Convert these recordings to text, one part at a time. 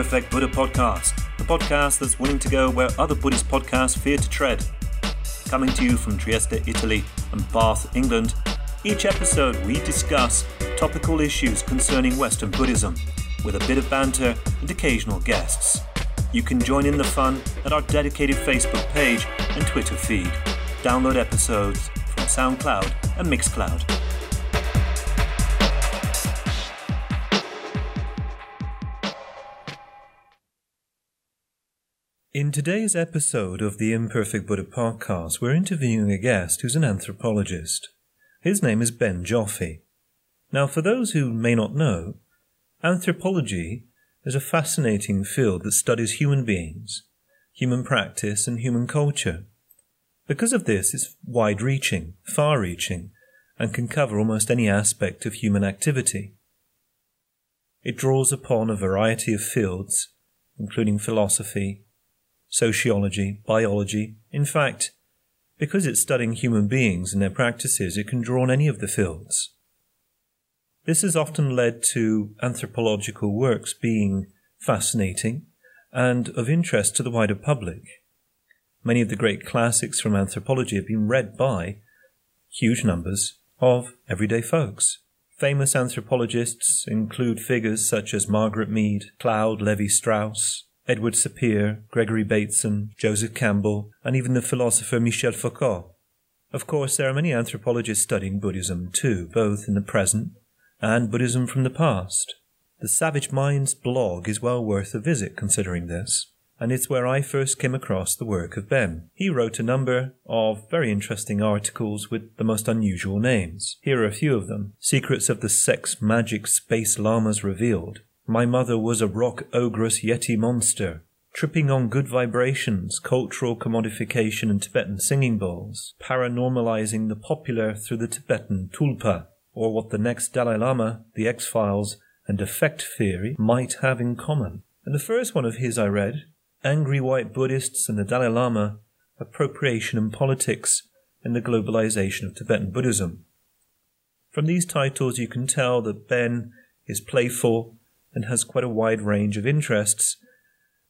Imperfect Buddha Podcast, the podcast that's willing to go where other Buddhist podcasts fear to tread. Coming to you from Trieste, Italy, and Bath, England, each episode we discuss topical issues concerning Western Buddhism, with a bit of banter and occasional guests. You can join in the fun at our dedicated Facebook page and Twitter feed. Download episodes from SoundCloud and Mixcloud. In today's episode of the Imperfect Buddha podcast, we're interviewing a guest who's an anthropologist. His name is Ben Joffe. Now, for those who may not know, anthropology is a fascinating field that studies human beings, human practice, and human culture. Because of this, it's wide reaching, far reaching, and can cover almost any aspect of human activity. It draws upon a variety of fields, including philosophy, sociology, biology. In fact, because it's studying human beings and their practices, it can draw on any of the fields. This has often led to anthropological works being fascinating and of interest to the wider public. Many of the great classics from anthropology have been read by huge numbers of everyday folks. Famous anthropologists include figures such as Margaret Mead, Claude Levi Strauss, Edward Sapir, Gregory Bateson, Joseph Campbell, and even the philosopher Michel Foucault. Of course, there are many anthropologists studying Buddhism too, both in the present and Buddhism from the past. The Savage Minds blog is well worth a visit considering this, and it's where I first came across the work of Ben. He wrote a number of very interesting articles with the most unusual names. Here are a few of them. Secrets of the Sex Magic Space Lamas Revealed, my mother was a rock ogress yeti monster, tripping on good vibrations, cultural commodification and Tibetan singing bowls, paranormalizing the popular through the Tibetan tulpa, or what the next Dalai Lama, the X-Files, and affect theory might have in common. And the first one of his I read, Angry White Buddhists and the Dalai Lama, Appropriation and Politics in the Globalization of Tibetan Buddhism. From these titles you can tell that Ben is playful, and has quite a wide range of interests,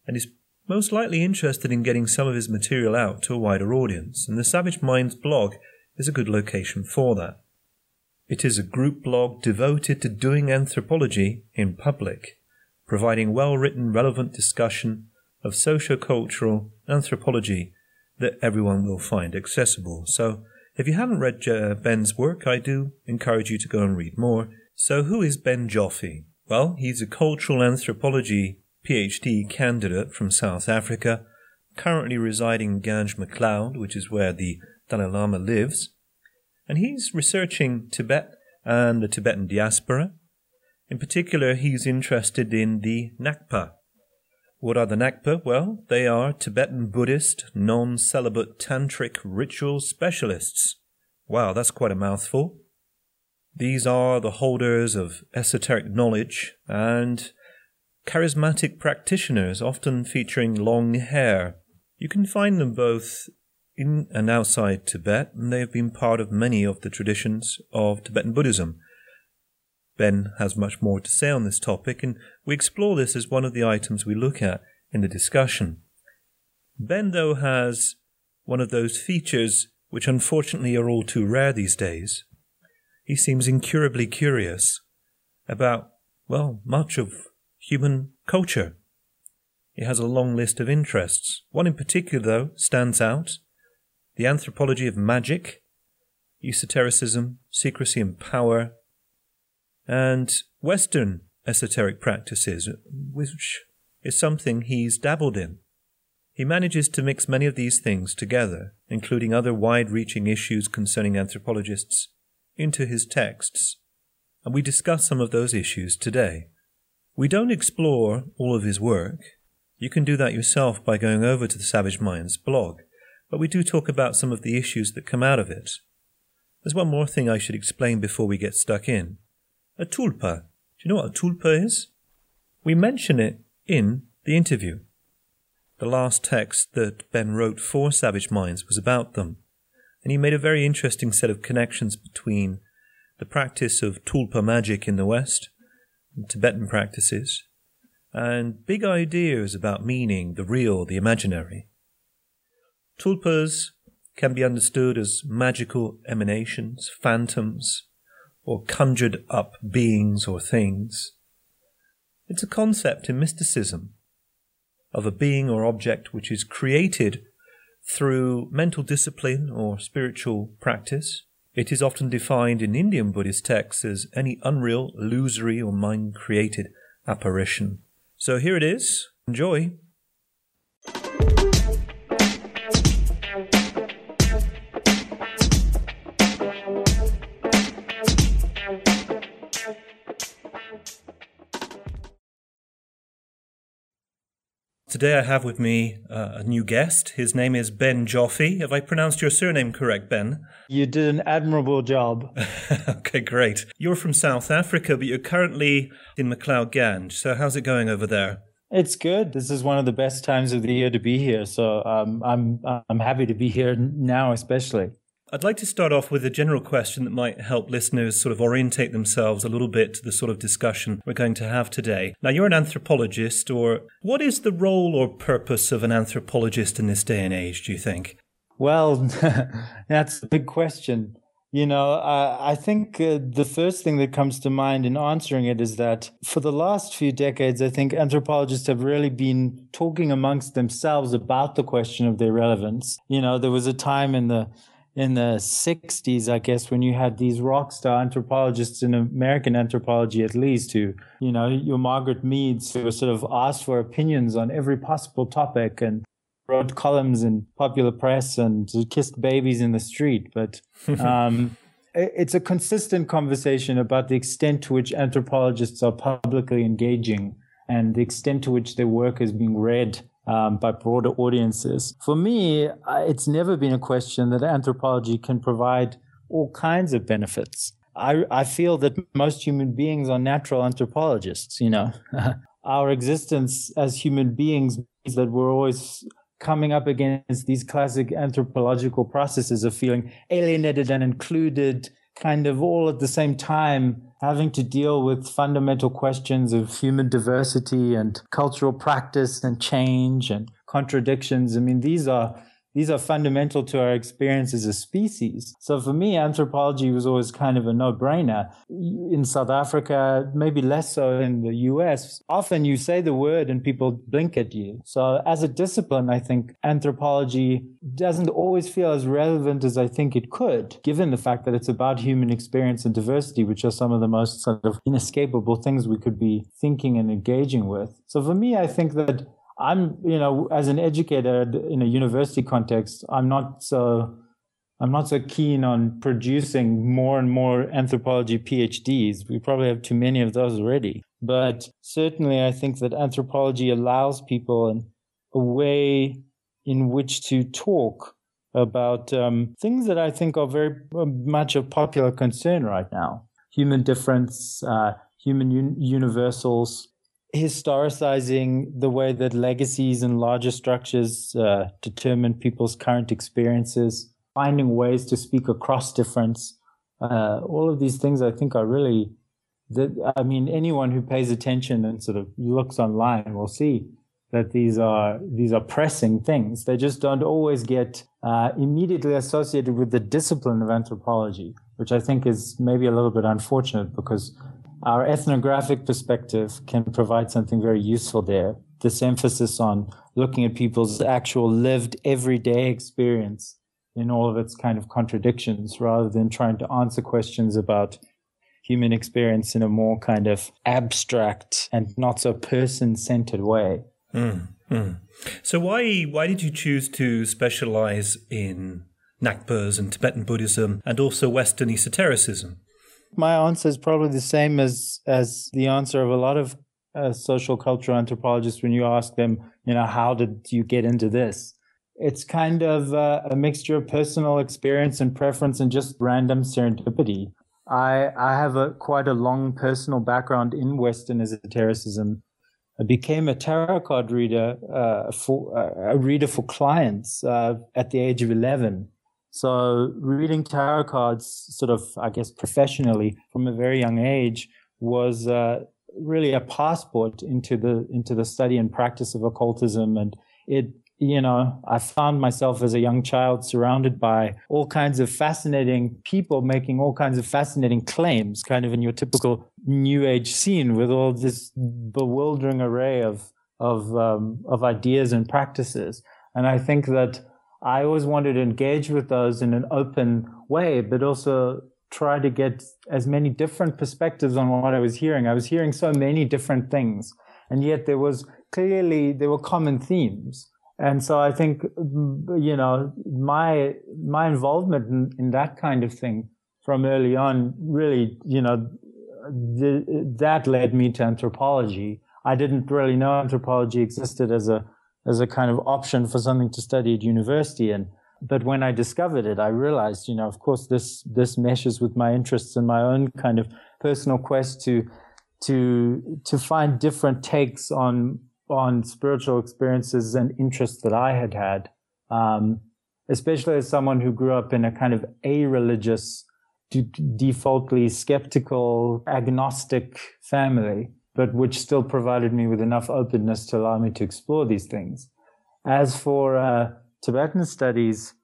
and is most likely interested in getting some of his material out to a wider audience, and the Savage Minds blog is a good location for that. It is a group blog devoted to doing anthropology in public, providing well written, relevant discussion of socio-cultural anthropology that everyone will find accessible. So, if you haven't read uh, Ben's work, I do encourage you to go and read more. So, who is Ben Joffe? Well, he's a cultural anthropology PhD candidate from South Africa, currently residing in Ganj McLeod, which is where the Dalai Lama lives. And he's researching Tibet and the Tibetan diaspora. In particular, he's interested in the Ngakpa. What are the Ngakpa? Well, they are Tibetan Buddhist, non celibate tantric ritual specialists. Wow, that's quite a mouthful. These are the holders of esoteric knowledge and charismatic practitioners, often featuring long hair. You can find them both in and outside Tibet, and they have been part of many of the traditions of Tibetan Buddhism. Ben has much more to say on this topic, and we explore this as one of the items we look at in the discussion. Ben, though, has one of those features which unfortunately are all too rare these days. He seems incurably curious about, well, much of human culture. He has a long list of interests. One in particular, though, stands out the anthropology of magic. Esotericism, secrecy and power, and Western esoteric practices, which is something he's dabbled in. He manages to mix many of these things together, including other wide reaching issues concerning anthropologists, into his texts, and we discuss some of those issues today. We don't explore all of his work. You can do that yourself by going over to the Savage Minds blog, but we do talk about some of the issues that come out of it. There's one more thing I should explain before we get stuck in. A tulpa. Do you know what a tulpa is? We mention it in the interview. The last text that Ben wrote for Savage Minds was about them, and he made a very interesting set of connections between the practice of tulpa magic in the West Tibetan practices, and big ideas about meaning, the real, the imaginary. Tulpas can be understood as magical emanations, phantoms, or conjured up beings or things. It's a concept in mysticism of a being or object which is created through mental discipline or spiritual practice, it is often defined in Indian Buddhist texts as any unreal, illusory, or mind created apparition. So here it is. Enjoy. Today I have with me uh, a new guest. His name is Ben Joffe. Have I pronounced your surname correct, Ben? You did an admirable job. okay, great. You're from South Africa, but you're currently in McLeod Ganj. So how's it going over there? It's good. This is one of the best times of the year to be here. So um, I'm I'm happy to be here now, especially. I'd like to start off with a general question that might help listeners sort of orientate themselves a little bit to the sort of discussion we're going to have today. Now, you're an anthropologist, or what is the role or purpose of an anthropologist in this day and age, do you think? Well, that's a big question. You know, uh, I think uh, the first thing that comes to mind in answering it is that for the last few decades, I think anthropologists have really been talking amongst themselves about the question of their relevance. You know, there was a time in the in the 60s, I guess, when you had these rock star anthropologists in American anthropology, at least, who, you know, your Margaret Meads, who were sort of asked for opinions on every possible topic and wrote columns in popular press and kissed babies in the street. But um, it's a consistent conversation about the extent to which anthropologists are publicly engaging and the extent to which their work is being read um, by broader audiences. For me, it's never been a question that anthropology can provide all kinds of benefits. I, I feel that most human beings are natural anthropologists, you know. Our existence as human beings means that we're always coming up against these classic anthropological processes of feeling alienated and included, kind of all at the same time having to deal with fundamental questions of human diversity and cultural practice and change and contradictions. I mean, these are these are fundamental to our experience as a species. So for me, anthropology was always kind of a no-brainer. In South Africa, maybe less so in the US, often you say the word and people blink at you. So as a discipline, I think anthropology doesn't always feel as relevant as I think it could, given the fact that it's about human experience and diversity, which are some of the most sort of inescapable things we could be thinking and engaging with. So for me, I think that I'm, you know, as an educator in a university context, I'm not so, I'm not so keen on producing more and more anthropology PhDs. We probably have too many of those already. But certainly, I think that anthropology allows people a way in which to talk about um, things that I think are very uh, much of popular concern right now: human difference, uh, human un- universals, historicizing the way that legacies and larger structures uh, determine people's current experiences, finding ways to speak across difference. Uh, all of these things I think are really that I mean anyone who pays attention and sort of looks online will see that these are these are pressing things. They just don't always get uh, immediately associated with the discipline of anthropology, which I think is maybe a little bit unfortunate because our ethnographic perspective can provide something very useful there. This emphasis on looking at people's actual lived everyday experience in all of its kind of contradictions rather than trying to answer questions about human experience in a more kind of abstract and not so person centered way. Mm, mm. So why why did you choose to specialize in Ngakpas and Tibetan Buddhism and also Western esotericism? My answer is probably the same as as the answer of a lot of uh, social cultural anthropologists when you ask them, you know, how did you get into this? It's kind of uh, a mixture of personal experience and preference and just random serendipity. I I have a quite a long personal background in Western esotericism. I became a tarot card reader uh, for uh, a reader for clients uh, at the age of eleven. So reading tarot cards, sort of, I guess, professionally from a very young age, was uh, really a passport into the into the study and practice of occultism, and it you know, I found myself as a young child surrounded by all kinds of fascinating people making all kinds of fascinating claims, kind of in your typical new age scene with all this bewildering array of of um, of ideas and practices. And I think that I always wanted to engage with those in an open way, but also try to get as many different perspectives on what I was hearing. I was hearing so many different things, and yet there was clearly there were common themes and so I think mm, you know my my involvement in, in that kind of thing from early on really you know that led me to anthropology. I didn't really know anthropology existed as a as a kind of option for something to study at university. And but when I discovered it, I realized, you know, of course, this this meshes with my interests and my own kind of personal quest to to to find different takes on on spiritual experiences and interests that I had had, um, especially as someone who grew up in a kind of a religious, defaultly skeptical, agnostic family, but which still provided me with enough openness to allow me to explore these things. As for uh, Tibetan studies,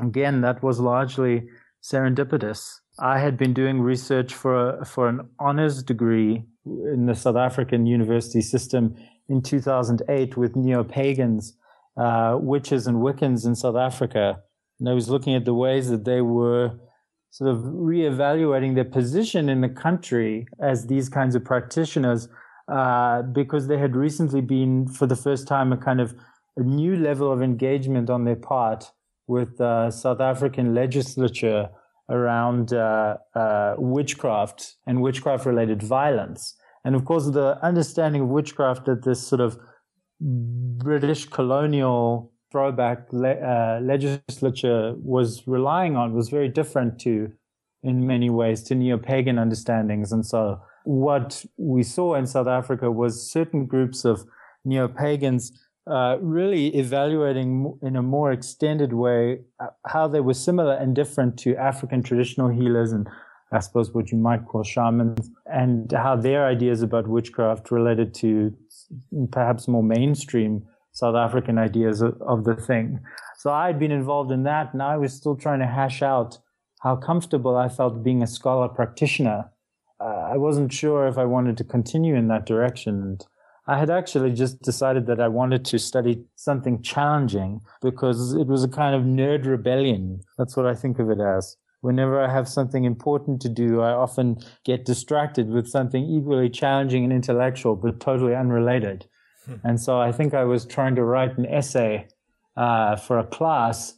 again, that was largely serendipitous. I had been doing research for for an honors degree in the South African university system in 2008 with neo-pagans, uh, witches and Wiccans in South Africa. And I was looking at the ways that they were sort of reevaluating their position in the country as these kinds of practitioners uh, because they had recently been, for the first time, a kind of a new level of engagement on their part with uh, South African legislature around uh, uh witchcraft and witchcraft related violence. And of course, the understanding of witchcraft that this sort of British colonial throwback le- uh, legislature was relying on was very different to, in many ways, to neo pagan understandings. And so, what we saw in South Africa was certain groups of neo pagans uh, really evaluating in a more extended way uh, how they were similar and different to African traditional healers and I suppose what you might call shamans, and how their ideas about witchcraft related to perhaps more mainstream South African ideas of, of the thing. So I had been involved in that, and I was still trying to hash out how comfortable I felt being a scholar practitioner. Uh, I wasn't sure if I wanted to continue in that direction. And I had actually just decided that I wanted to study something challenging because it was a kind of nerd rebellion. That's what I think of it as whenever I have something important to do, I often get distracted with something equally challenging and intellectual, but totally unrelated. And so I think I was trying to write an essay uh, for a class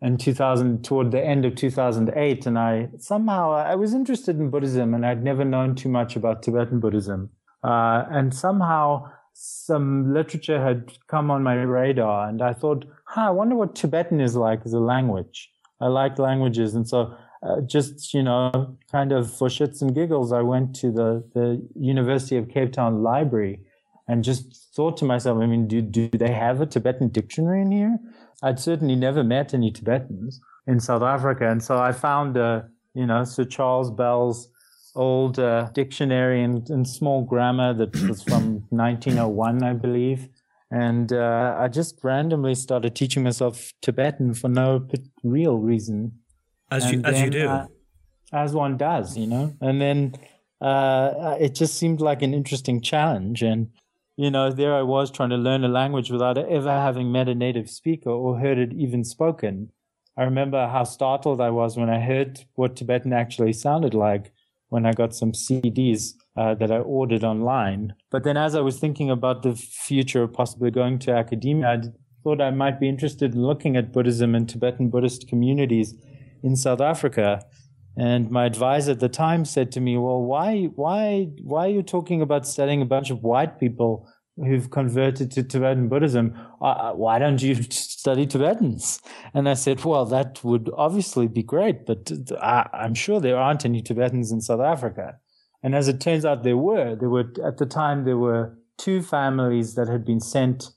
in 2000, toward the end of 2008. And I somehow, I was interested in Buddhism and I'd never known too much about Tibetan Buddhism. Uh, and somehow some literature had come on my radar and I thought, huh, I wonder what Tibetan is like as a language. I like languages. And so uh, just, you know, kind of for shits and giggles, I went to the, the University of Cape Town library and just thought to myself, I mean, do, do they have a Tibetan dictionary in here? I'd certainly never met any Tibetans in South Africa. And so I found, uh, you know, Sir Charles Bell's old uh, dictionary and, and small grammar that was from 1901, I believe and uh, I just randomly started teaching myself Tibetan for no real reason. As and you then, as you do, uh, as one does, you know. And then uh, it just seemed like an interesting challenge, and you know, there I was trying to learn a language without ever having met a native speaker or heard it even spoken. I remember how startled I was when I heard what Tibetan actually sounded like when I got some CDs uh, that I ordered online. But then as I was thinking about the future of possibly going to academia, I thought I might be interested in looking at Buddhism and Tibetan Buddhist communities in South Africa. And my advisor at the time said to me, "Well, why, why, why are you talking about studying a bunch of white people who've converted to Tibetan Buddhism? Uh, uh why don't you study Tibetans?" And I said, "Well, that would obviously be great, but I, I'm sure there aren't any Tibetans in South Africa." And as it turns out, there were. There were at the time there were two families that had been sent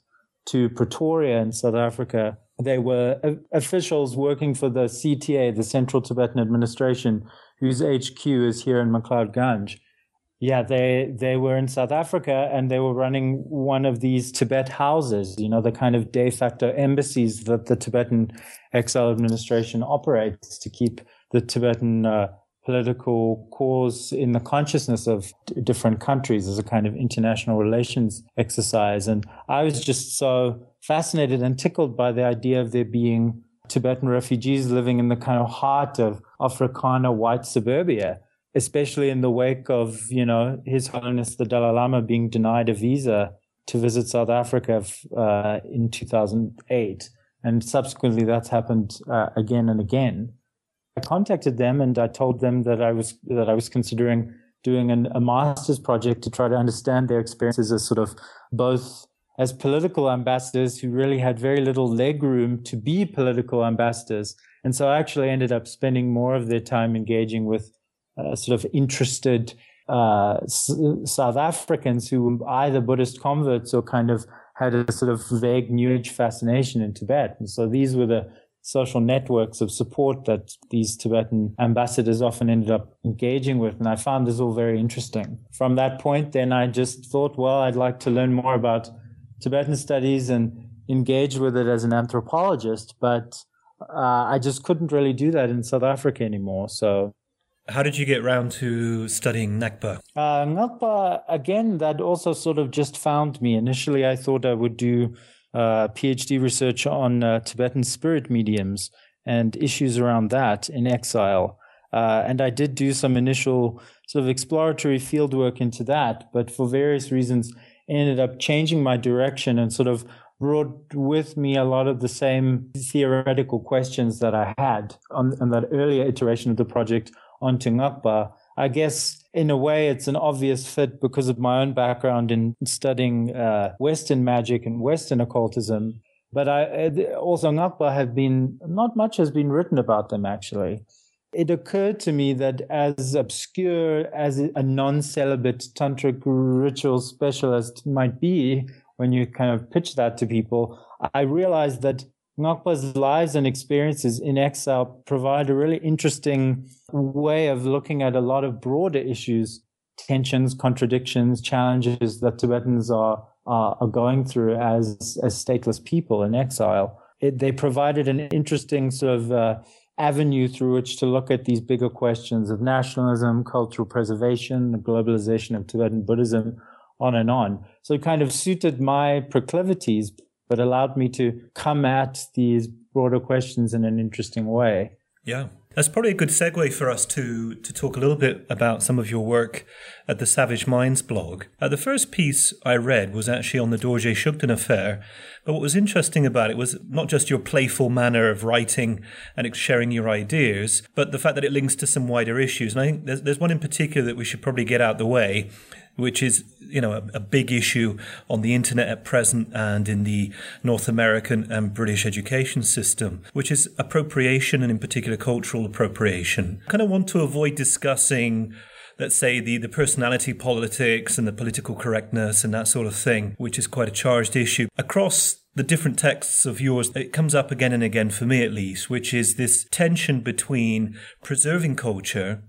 to Pretoria in South Africa they were officials working for the CTA, the Central Tibetan Administration, whose HQ is here in McLeod Ganj. Yeah, they they were in South Africa and they were running one of these Tibet houses, you know, the kind of de facto embassies that the Tibetan Exile Administration operates to keep the Tibetan uh, political cause in the consciousness of different countries as a kind of international relations exercise. And I was just so fascinated and tickled by the idea of there being Tibetan refugees living in the kind of heart of Afrikaner white suburbia, especially in the wake of, you know, His Holiness the Dalai Lama being denied a visa to visit South Africa uh, in 2008. And subsequently, that's happened uh, again and again. I contacted them and I told them that I was that I was considering doing an, a master's project to try to understand their experiences as sort of both as political ambassadors who really had very little leg room to be political ambassadors. And so I actually ended up spending more of their time engaging with uh, sort of interested uh, S- South Africans who were either Buddhist converts or kind of had a sort of vague New Age fascination in Tibet. And so these were the social networks of support that these Tibetan ambassadors often ended up engaging with. And I found this all very interesting. From that point, then I just thought, well, I'd like to learn more about Tibetan studies and engage with it as an anthropologist, but uh, I just couldn't really do that in South Africa anymore. So how did you get round to studying Ngakpa? Uh, again, that also sort of just found me. Initially, I thought I would do uh, PhD research on uh, Tibetan spirit mediums and issues around that in exile. Uh, and I did do some initial sort of exploratory field work into that, but for various reasons, ended up changing my direction and sort of brought with me a lot of the same theoretical questions that I had on, on that earlier iteration of the project onto Ngakpa. I guess in a way it's an obvious fit because of my own background in studying uh, Western magic and Western occultism. But I also Ngakpa have been not much has been written about them actually. It occurred to me that as obscure as a non-celibate tantric ritual specialist might be, when you kind of pitch that to people, I realized that Ngakpa's lives and experiences in exile provide a really interesting way of looking at a lot of broader issues, tensions, contradictions, challenges that Tibetans are, are, are going through as, as stateless people in exile. It, they provided an interesting sort of uh, avenue through which to look at these bigger questions of nationalism, cultural preservation, the globalization of Tibetan Buddhism, on and on. So it kind of suited my proclivities, but allowed me to come at these broader questions in an interesting way. Yeah. That's probably a good segue for us to to talk a little bit about some of your work at the Savage Minds blog. Uh, the first piece I read was actually on the Dorje Shugden affair, but what was interesting about it was not just your playful manner of writing and sharing your ideas, but the fact that it links to some wider issues. And I think there's, there's one in particular that we should probably get out the way, which is you know a, a, big issue on the internet at present and in the North American and British education system, which is appropriation and in particular cultural appropriation. I kind of want to avoid discussing let's say the, the personality politics and the political correctness and that sort of thing, which is quite a charged issue. Across the different texts of yours, it comes up again and again for me at least, which is this tension between preserving culture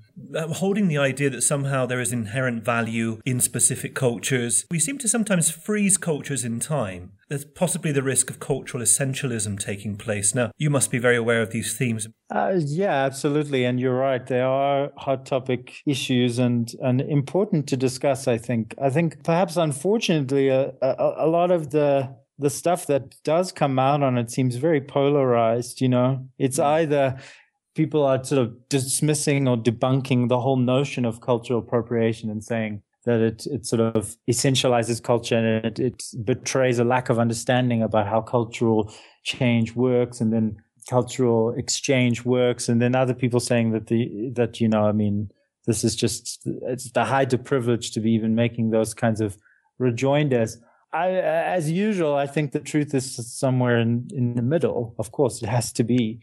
holding the idea that somehow there is inherent value in specific cultures. We seem to sometimes freeze cultures in time. There's possibly the risk of cultural essentialism taking place. Now, you must be very aware of these themes. Uh, yeah, absolutely. And you're right. They are hot topic issues and, and important to discuss, I think. I think perhaps unfortunately, a, a, a lot of the the stuff that does come out on it seems very polarized. You know, it's mm. either people are sort of dismissing or debunking the whole notion of cultural appropriation and saying that it, it sort of essentializes culture and it, it betrays a lack of understanding about how cultural change works and then cultural exchange works. And then other people saying that the that you know i mean this is just it's the height of privilege to be even making those kinds of rejoinders. I, as usual i think the truth is somewhere in, in the middle. Of course it has to be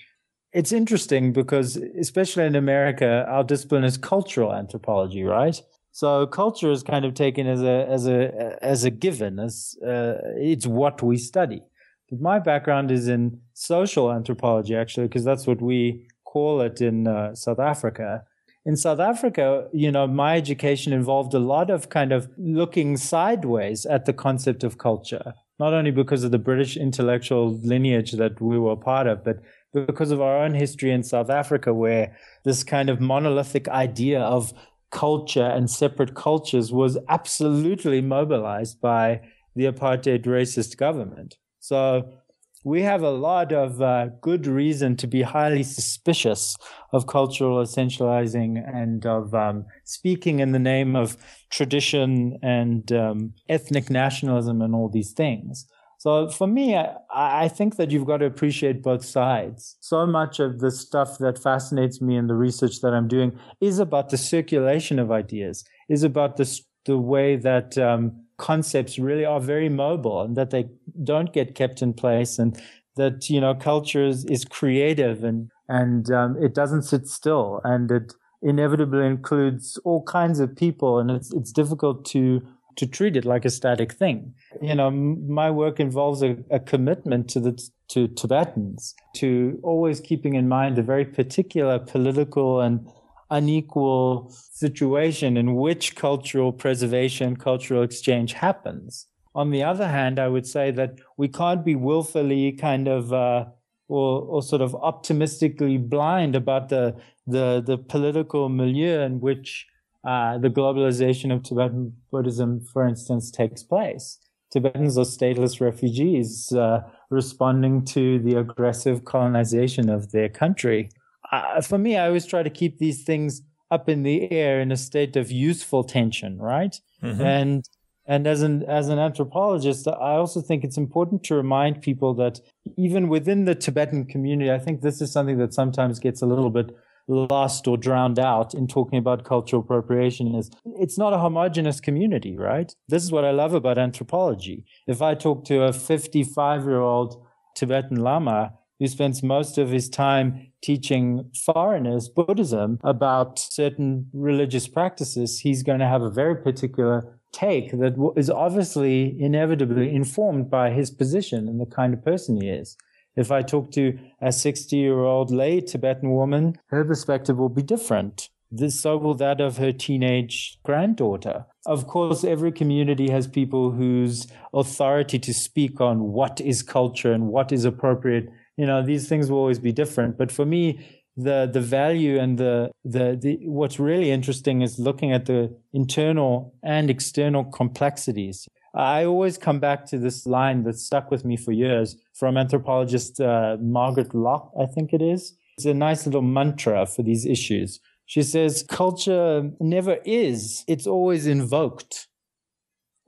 it's interesting because especially in america our discipline is cultural anthropology right so culture is kind of taken as a as a as a given as uh, it's what we study but my background is in social anthropology, actually, because that's what we call it in uh, South Africa. In South Africa, you know, my education involved a lot of kind of looking sideways at the concept of culture, not only because of the British intellectual lineage that we were part of, but because of our own history in South Africa, where this kind of monolithic idea of culture and separate cultures was absolutely mobilized by the apartheid racist government. So we have a lot of uh, good reason to be highly suspicious of cultural essentializing and of um, speaking in the name of tradition and um, ethnic nationalism and all these things. So for me, I, I, think that you've got to appreciate both sides. So much of the stuff that fascinates me in the research that I'm doing is about the circulation of ideas, is about the, the way that um, concepts really are very mobile and that they don't get kept in place and that you know culture is, is creative and and um, it doesn't sit still and it inevitably includes all kinds of people and it's it's difficult to to treat it like a static thing you know my work involves a, a commitment to the to tibetans to always keeping in mind the very particular political and unequal situation in which cultural preservation, cultural exchange happens. On the other hand, I would say that we can't be willfully kind of uh, or, or sort of optimistically blind about the the, the political milieu in which uh, the globalization of Tibetan Buddhism, for instance, takes place. Tibetans are stateless refugees uh, responding to the aggressive colonization of their country uh, for me, I always try to keep these things up in the air in a state of useful tension, right? Mm-hmm. And and as an as an anthropologist, I also think it's important to remind people that even within the Tibetan community, I think this is something that sometimes gets a little bit lost or drowned out in talking about cultural appropriation is it's not a homogenous community, right? This is what I love about anthropology. If I talk to a 55 year old Tibetan Lama, who spends most of his time teaching foreigners Buddhism about certain religious practices, he's going to have a very particular take that is obviously inevitably informed by his position and the kind of person he is. If I talk to a 60 year old lay Tibetan woman, her perspective will be different. This, so will that of her teenage granddaughter. Of course, every community has people whose authority to speak on what is culture and what is appropriate you know these things will always be different but for me the the value and the, the the what's really interesting is looking at the internal and external complexities i always come back to this line that stuck with me for years from anthropologist uh, margaret lock i think it is it's a nice little mantra for these issues she says culture never is it's always invoked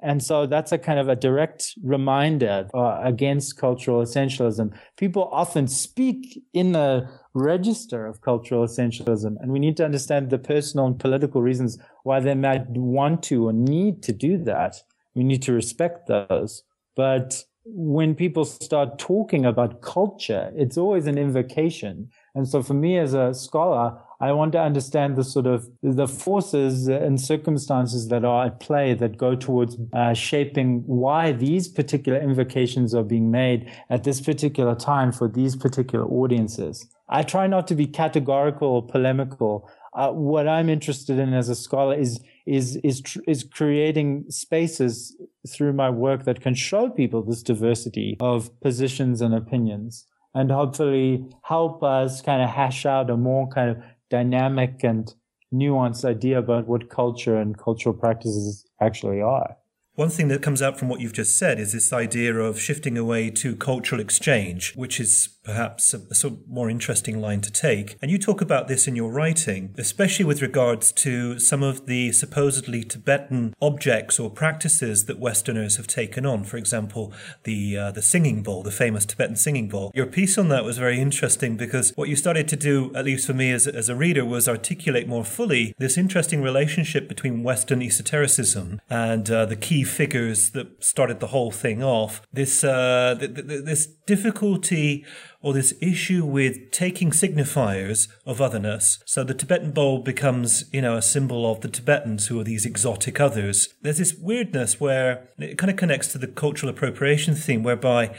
and so that's a kind of a direct reminder uh, against cultural essentialism. People often speak in the register of cultural essentialism, and we need to understand the personal and political reasons why they might want to or need to do that. We need to respect those. But when people start talking about culture, it's always an invocation. And so for me as a scholar, I want to understand the sort of the forces and circumstances that are at play that go towards uh, shaping why these particular invocations are being made at this particular time for these particular audiences. I try not to be categorical or polemical. Uh, what I'm interested in as a scholar is is is tr- is creating spaces through my work that can show people this diversity of positions and opinions and hopefully help us kind of hash out a more kind of dynamic and nuanced idea about what culture and cultural practices actually are. One thing that comes out from what you've just said is this idea of shifting away to cultural exchange, which is perhaps a, a, sort of more interesting line to take. And you talk about this in your writing, especially with regards to some of the supposedly Tibetan objects or practices that Westerners have taken on. For example, the uh, the singing bowl, the famous Tibetan singing bowl. Your piece on that was very interesting because what you started to do, at least for me as, as a reader, was articulate more fully this interesting relationship between Western esotericism and uh, the key figures that started the whole thing off. This uh, th- th- this difficulty or this issue with taking signifiers of otherness. So the Tibetan bowl becomes, you know, a symbol of the Tibetans who are these exotic others. There's this weirdness where it kind of connects to the cultural appropriation theme whereby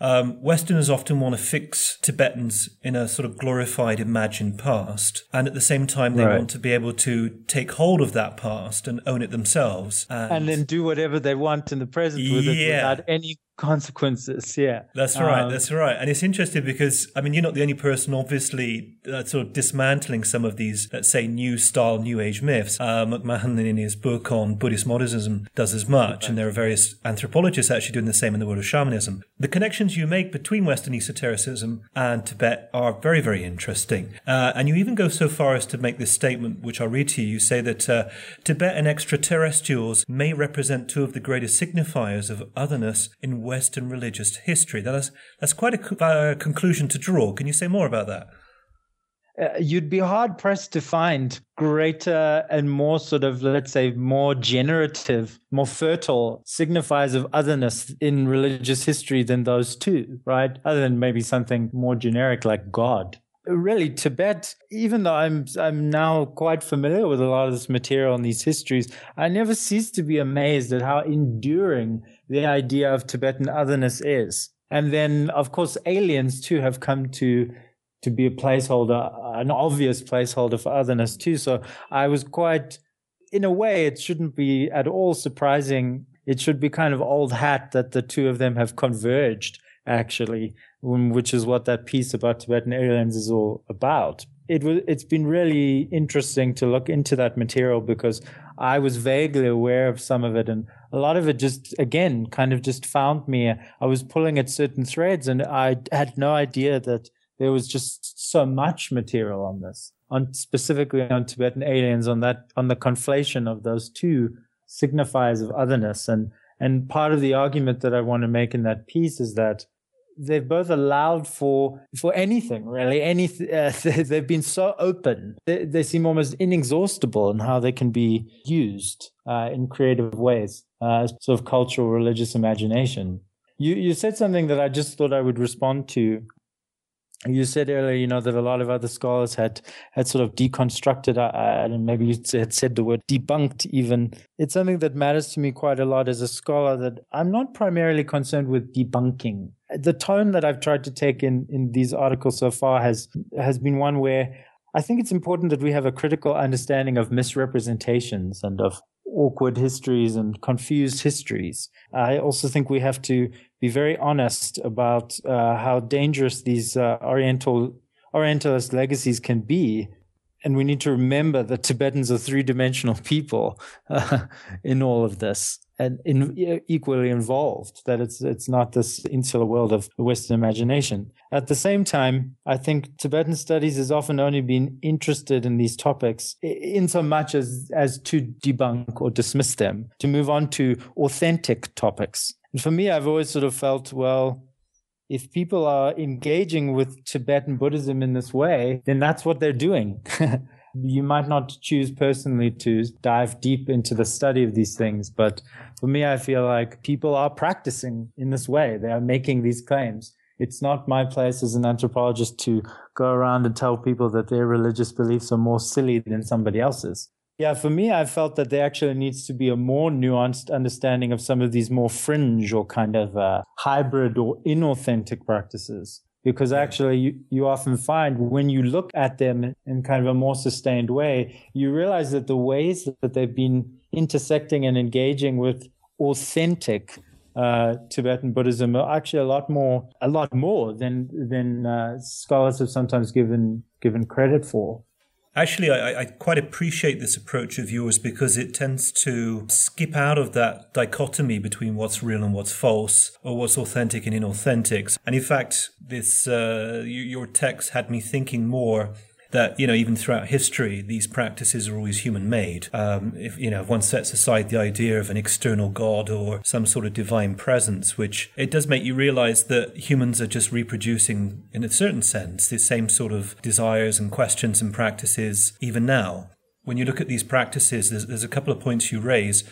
um, Westerners often want to fix Tibetans in a sort of glorified, imagined past. And at the same time, they right. want to be able to take hold of that past and own it themselves. And, and then do whatever they want in the present with yeah. it without any consequences. Yeah, that's right. Um, that's right. And it's interesting because I mean, you're not the only person, obviously, uh, sort of dismantling some of these, let's say, new style, new age myths. Uh, McMahan, in his book on Buddhist modernism, does as much, and there are various anthropologists actually doing the same in the world of shamanism. The connections you make between Western esotericism and Tibet are very, very interesting. Uh, and you even go so far as to make this statement, which I'll read to you. You say that uh, Tibet and extraterrestrials may represent two of the greatest signifiers of otherness in Western religious history. That's, that's quite a uh, conclusion to draw. Can you say more about that? Uh, you'd be hard pressed to find greater and more sort of, let's say, more generative, more fertile signifiers of otherness in religious history than those two, right? Other than maybe something more generic like God. Really, Tibet, even though I'm I'm now quite familiar with a lot of this material and these histories, I never cease to be amazed at how enduring the idea of Tibetan otherness is. And then, of course, aliens too have come to to be a placeholder, an obvious placeholder for otherness too. So I was quite, in a way, it shouldn't be at all surprising. It should be kind of old hat that the two of them have converged, actually, um, which is what that piece about Tibetan aliens is all about. It was, it's been really interesting to look into that material because I was vaguely aware of some of it and a lot of it just again kind of just found me i was pulling at certain threads and i had no idea that there was just so much material on this on specifically on tibetan aliens on that on the conflation of those two signifiers of otherness and and part of the argument that i want to make in that piece is that they've both allowed for for anything really. Any uh, they've been so open. They, they, seem almost inexhaustible in how they can be used uh, in creative ways uh, sort of cultural religious imagination. You you said something that i just thought i would respond to you said earlier, you know, that a lot of other scholars had had sort of deconstructed, uh, and maybe you had said the word debunked. Even it's something that matters to me quite a lot as a scholar. That I'm not primarily concerned with debunking. The tone that I've tried to take in in these articles so far has has been one where I think it's important that we have a critical understanding of misrepresentations and of awkward histories and confused histories. I also think we have to be very honest about uh, how dangerous these uh, Oriental Orientalist legacies can be. And we need to remember that Tibetans are three dimensional people uh, in all of this and in, equally involved, that it's, it's not this insular world of the Western imagination. At the same time, I think Tibetan studies has often only been interested in these topics in so much as, as to debunk or dismiss them, to move on to authentic topics. And for me, I've always sort of felt, well, if people are engaging with Tibetan Buddhism in this way, then that's what they're doing. you might not choose personally to dive deep into the study of these things, but for me, I feel like people are practicing in this way. They are making these claims. It's not my place as an anthropologist to go around and tell people that their religious beliefs are more silly than somebody else's. Yeah, for me, I felt that there actually needs to be a more nuanced understanding of some of these more fringe or kind of uh, hybrid or inauthentic practices. Because actually, you, you often find when you look at them in kind of a more sustained way, you realize that the ways that they've been intersecting and engaging with authentic uh, Tibetan Buddhism are actually a lot more, a lot more than than uh, scholars have sometimes given given credit for. Actually, I, I, quite appreciate this approach of yours because it tends to skip out of that dichotomy between what's real and what's false, or what's authentic and inauthentic. And in fact, this uh, your text had me thinking more that you know even throughout history these practices are always human made. Um, if you know if one sets aside the idea of an external god or some sort of divine presence which it does make you realize that humans are just reproducing in a certain sense the same sort of desires and questions and practices even now. When you look at these practices there's, there's a couple of points you raise.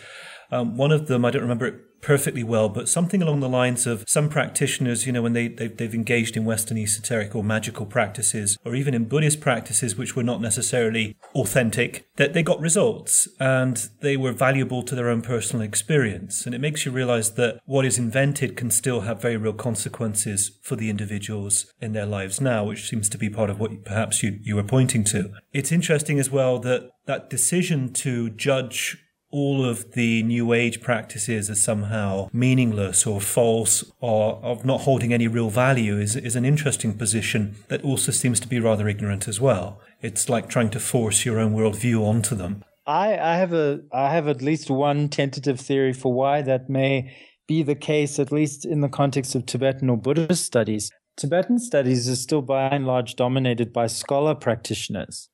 Um, one of them, I don't remember it perfectly well, but something along the lines of some practitioners, you know, when they, they've, they've, engaged in Western esoteric or magical practices, or even in Buddhist practices, which were not necessarily authentic, that they got results and they were valuable to their own personal experience. And it makes you realize that what is invented can still have very real consequences for the individuals in their lives now, which seems to be part of what perhaps you, you were pointing to. It's interesting as well that that decision to judge all of the new age practices as somehow meaningless or false or of not holding any real value is, is an interesting position that also seems to be rather ignorant as well. It's like trying to force your own worldview onto them. I, I have a I have at least one tentative theory for why that may be the case, at least in the context of Tibetan or Buddhist studies. Tibetan studies is still by and large dominated by scholar practitioners.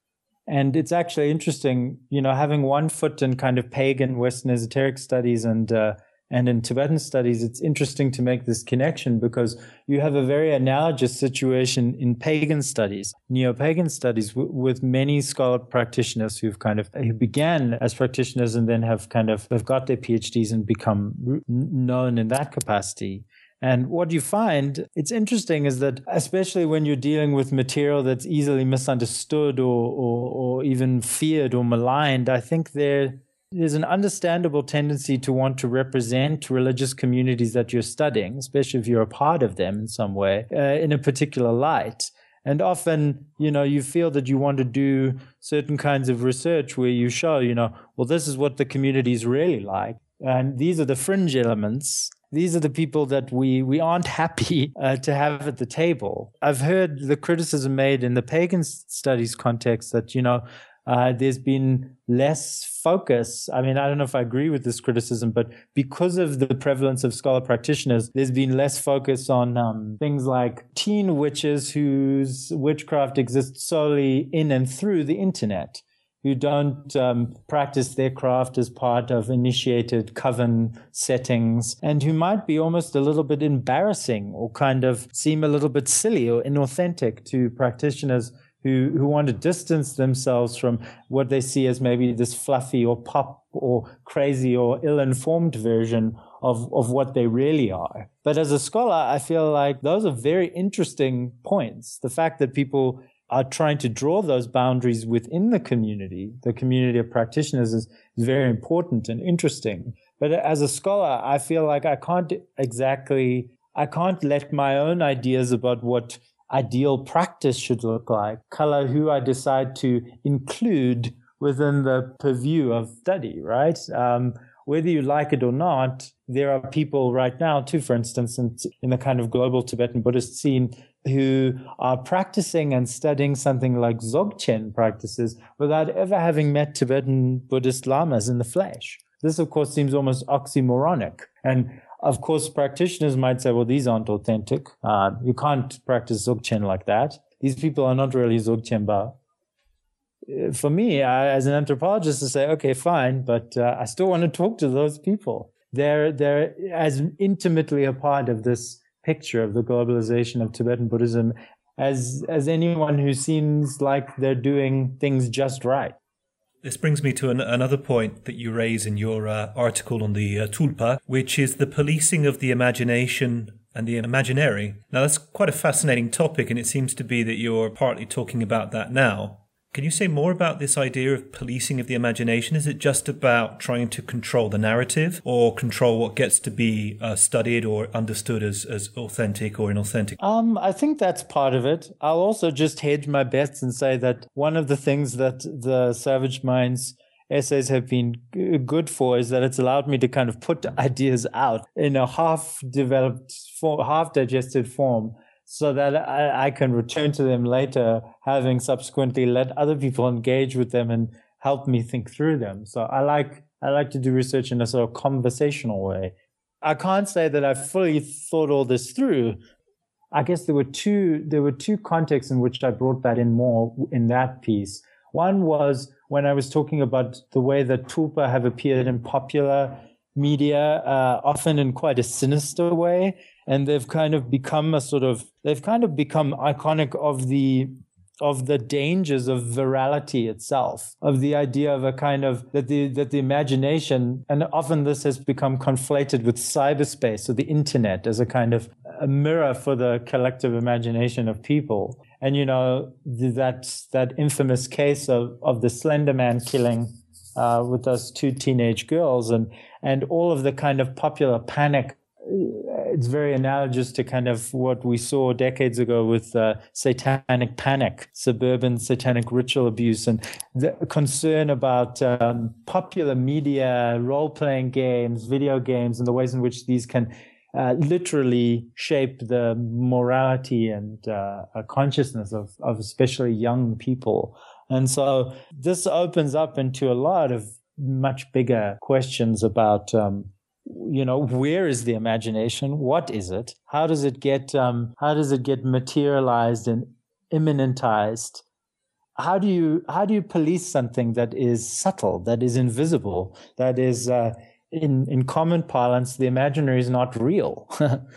And it's actually interesting, you know, having one foot in kind of pagan Western esoteric studies and uh, and in Tibetan studies, it's interesting to make this connection because you have a very analogous situation in pagan studies, neo-pagan studies, w- with many scholar practitioners who've kind of who began as practitioners and then have kind of have got their PhDs and become known in that capacity. And what you find, it's interesting, is that especially when you're dealing with material that's easily misunderstood or, or, or even feared or maligned, I think there there's an understandable tendency to want to represent religious communities that you're studying, especially if you're a part of them in some way, uh, in a particular light. And often, you know, you feel that you want to do certain kinds of research where you show, you know, well, this is what the community is really like. And these are the fringe elements these are the people that we we aren't happy uh, to have at the table. I've heard the criticism made in the pagan studies context that you know uh, there's been less focus. I mean, I don't know if I agree with this criticism, but because of the prevalence of scholar practitioners, there's been less focus on um, things like teen witches whose witchcraft exists solely in and through the internet who don't um, practice their craft as part of initiated coven settings and who might be almost a little bit embarrassing or kind of seem a little bit silly or inauthentic to practitioners who, who want to distance themselves from what they see as maybe this fluffy or pop or crazy or ill-informed version of, of what they really are. But as a scholar, I feel like those are very interesting points. The fact that people are trying to draw those boundaries within the community, the community of practitioners is, very important and interesting. But as a scholar, I feel like I can't exactly, I can't let my own ideas about what ideal practice should look like color who I decide to include within the purview of study, right? Um, whether you like it or not, there are people right now, too, for instance, in, in the kind of global Tibetan Buddhist scene who are practicing and studying something like Dzogchen practices without ever having met Tibetan Buddhist lamas in the flesh. This, of course, seems almost oxymoronic. And of course, practitioners might say, well, these aren't authentic. Uh, you can't practice Dzogchen like that. These people are not really Dzogchenpa. Uh, for me, I, as an anthropologist, to say, okay, fine, but uh, I still want to talk to those people. They're they're as intimately a part of this picture of the globalization of Tibetan Buddhism as as anyone who seems like they're doing things just right. This brings me to an, another point that you raise in your uh, article on the uh, Tulpa, which is the policing of the imagination and the imaginary. Now, that's quite a fascinating topic, and it seems to be that you're partly talking about that now. Can you say more about this idea of policing of the imagination? Is it just about trying to control the narrative or control what gets to be uh, studied or understood as, as authentic or inauthentic? Um, I think that's part of it. I'll also just hedge my bets and say that one of the things that the Savage Minds essays have been good for is that it's allowed me to kind of put ideas out in a half developed, half digested form so that I, I can return to them later, having subsequently let other people engage with them and help me think through them. So I like I like to do research in a sort of conversational way. I can't say that I fully thought all this through. I guess there were two there were two contexts in which I brought that in more in that piece. One was when I was talking about the way that tulpa have appeared in popular media, uh, often in quite a sinister way, and they've kind of become a sort of they've kind of become iconic of the of the dangers of virality itself, of the idea of a kind of that the that the imagination, and often this has become conflated with cyberspace or the internet as a kind of a mirror for the collective imagination of people. And you know that that infamous case of of the Slender Man killing uh, with those two teenage girls, and and all of the kind of popular panic it's very analogous to kind of what we saw decades ago with uh, satanic panic, suburban satanic ritual abuse, and the concern about um, popular media, role playing games, video games, and the ways in which these can uh, literally shape the morality and uh, consciousness of, of especially young people. And so this opens up into a lot of much bigger questions about um, you know where is the imagination? What is it? How does it get um, how does it get materialized and immanentized? How do you how do you police something that is subtle that is invisible that is uh, in in common parlance the imaginary is not real?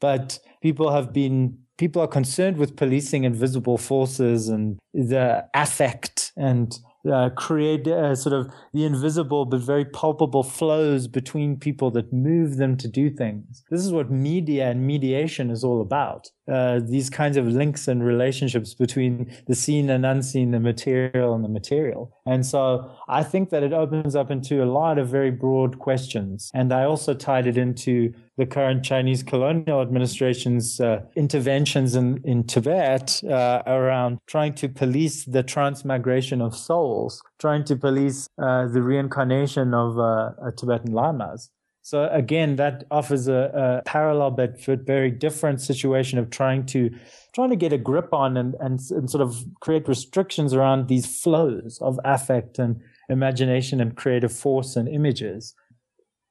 But people have been people are concerned with policing invisible forces and the affect and uh, create uh, sort of the invisible but very palpable flows between people that move them to do things. This is what media and mediation is all about. Uh, these kinds of links and relationships between the seen and unseen, the material and the material. And so I think that it opens up into a lot of very broad questions. And I also tied it into the current Chinese colonial administration's uh, interventions in, in Tibet uh, around trying to police the transmigration of souls, trying to police uh, the reincarnation of uh, Tibetan lamas. So again, that offers a, a parallel but very different situation of trying to trying to get a grip on and, and, and sort of create restrictions around these flows of affect and imagination and creative force and images.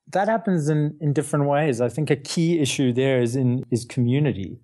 That happens in, in different ways. I think a key issue there is in is community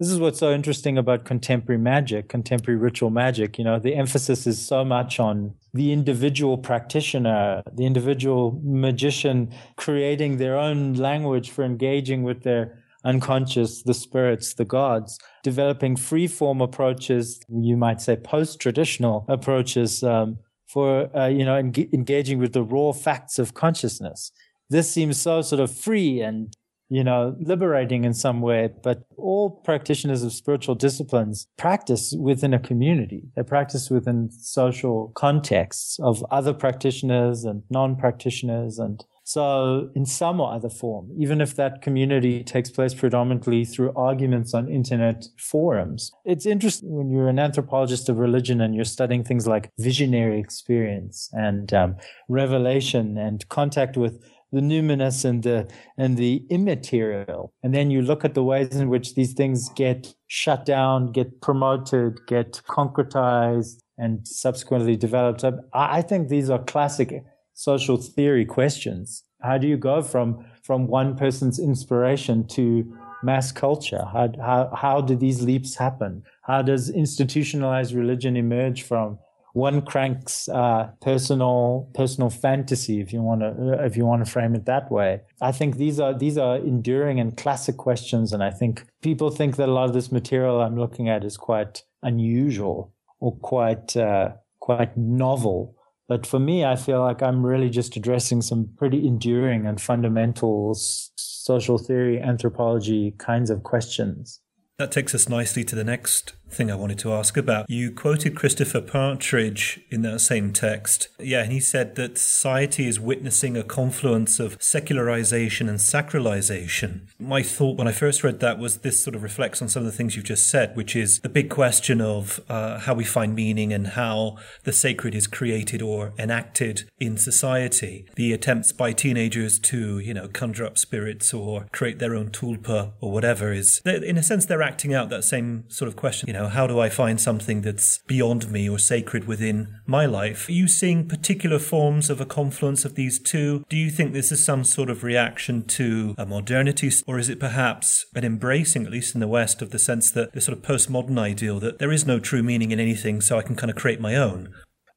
this is what's so interesting about contemporary magic, contemporary ritual magic. You know, the emphasis is so much on the individual practitioner, the individual magician creating their own language for engaging with their unconscious, the spirits, the gods, developing free form approaches, you might say post traditional approaches um, for, uh, you know, en- engaging with the raw facts of consciousness. This seems so sort of free and you know, liberating in some way. But all practitioners of spiritual disciplines practice within a community. They practice within social contexts of other practitioners and non-practitioners. And so in some or other form, even if that community takes place predominantly through arguments on internet forums, it's interesting when you're an anthropologist of religion and you're studying things like visionary experience and um, revelation and contact with the numinous and the and the immaterial. And then you look at the ways in which these things get shut down get promoted get concretized and subsequently developed. Um, I think these are classic social theory questions. How do you go from from one person's inspiration to mass culture? How how, how do these leaps happen? How does institutionalized religion emerge from one crank's uh, personal personal fantasy, if you want to if you want to frame it that way. I think these are these are enduring and classic questions, and I think people think that a lot of this material I'm looking at is quite unusual or quite uh, quite novel. But for me, I feel like I'm really just addressing some pretty enduring and fundamental social theory, anthropology kinds of questions. That takes us nicely to the next thing I wanted to ask about. You quoted Christopher Partridge in that same text. Yeah, and he said that society is witnessing a confluence of secularization and sacralization. My thought when I first read that was this sort of reflects on some of the things you've just said, which is the big question of uh, how we find meaning and how the sacred is created or enacted in society. The attempts by teenagers to, you know, conjure up spirits or create their own tulpa or whatever is, in a sense, they're acting out that same sort of question. You know, how do I find something that's beyond me or sacred within my life? Are you seeing particular forms of a confluence of these two? Do you think this is some sort of reaction to a modernity, or is it perhaps an embracing, at least in the West, of the sense that the sort of postmodern ideal that there is no true meaning in anything, so I can kind of create my own?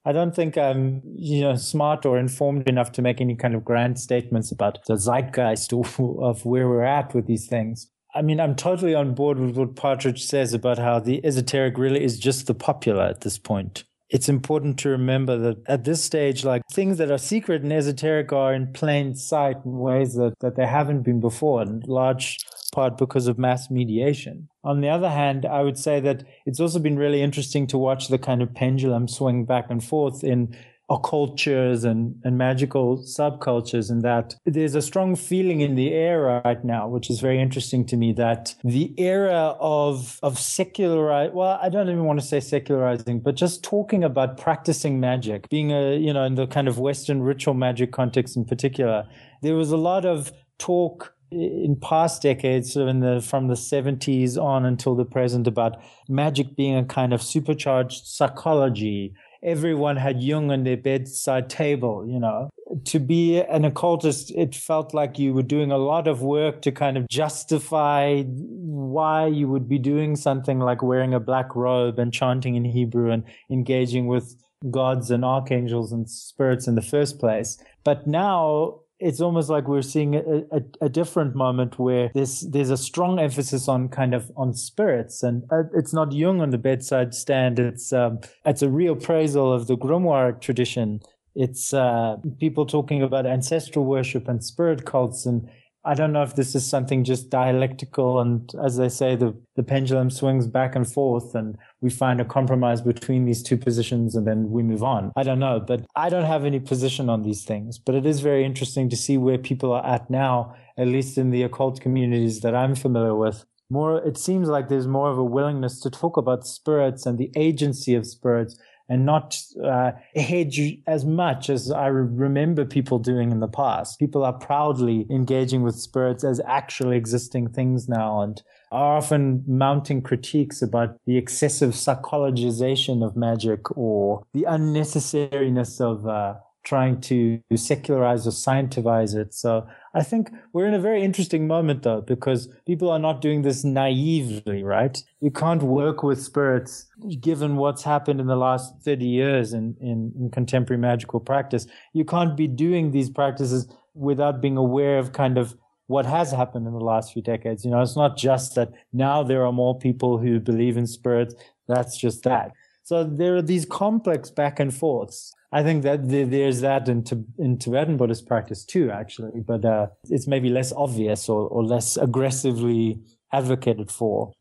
I don't think I'm, you know, smart or informed enough to make any kind of grand statements about the zeitgeist of where we're at with these things. I mean, I'm totally on board with what Partridge says about how the esoteric really is just the popular at this point. It's important to remember that at this stage, like things that are secret and esoteric are in plain sight in ways that, that they haven't been before, in large part because of mass mediation. On the other hand, I would say that it's also been really interesting to watch the kind of pendulum swing back and forth in occultures and, and magical subcultures and that there's a strong feeling in the air right now, which is very interesting to me that the era of, of secular, well, I don't even want to say secularizing, but just talking about practicing magic, being a, you know, in the kind of Western ritual magic context in particular, there was a lot of talk in past decades, in the, from the 70s on until the present, about magic being a kind of supercharged psychology, everyone had Jung on their bedside table, you know. To be an occultist, it felt like you were doing a lot of work to kind of justify why you would be doing something like wearing a black robe and chanting in Hebrew and engaging with gods and archangels and spirits in the first place. But now it's almost like we're seeing a, a, a, different moment where there's there's a strong emphasis on kind of on spirits, and uh, it's not Jung on the bedside stand. It's um, it's a reappraisal of the grimoire tradition. It's uh, people talking about ancestral worship and spirit cults and I don't know if this is something just dialectical and as they say, the, the pendulum swings back and forth and we find a compromise between these two positions and then we move on. I don't know, but I don't have any position on these things, but it is very interesting to see where people are at now, at least in the occult communities that I'm familiar with. More, it seems like there's more of a willingness to talk about spirits and the agency of spirits and not uh, hedge as much as I remember people doing in the past. People are proudly engaging with spirits as actually existing things now and are often mounting critiques about the excessive psychologization of magic or the unnecessariness of uh, trying to secularize or scientifize it. So I think we're in a very interesting moment though, because people are not doing this naively, right? You can't work with spirits given what's happened in the last 30 years in, in, in contemporary magical practice. You can't be doing these practices without being aware of kind of what has happened in the last few decades. You know, it's not just that now there are more people who believe in spirits. That's just that. So there are these complex back and forths I think that there's that in, in Tibetan Buddhist practice too, actually, but uh, it's maybe less obvious or, or less aggressively advocated for.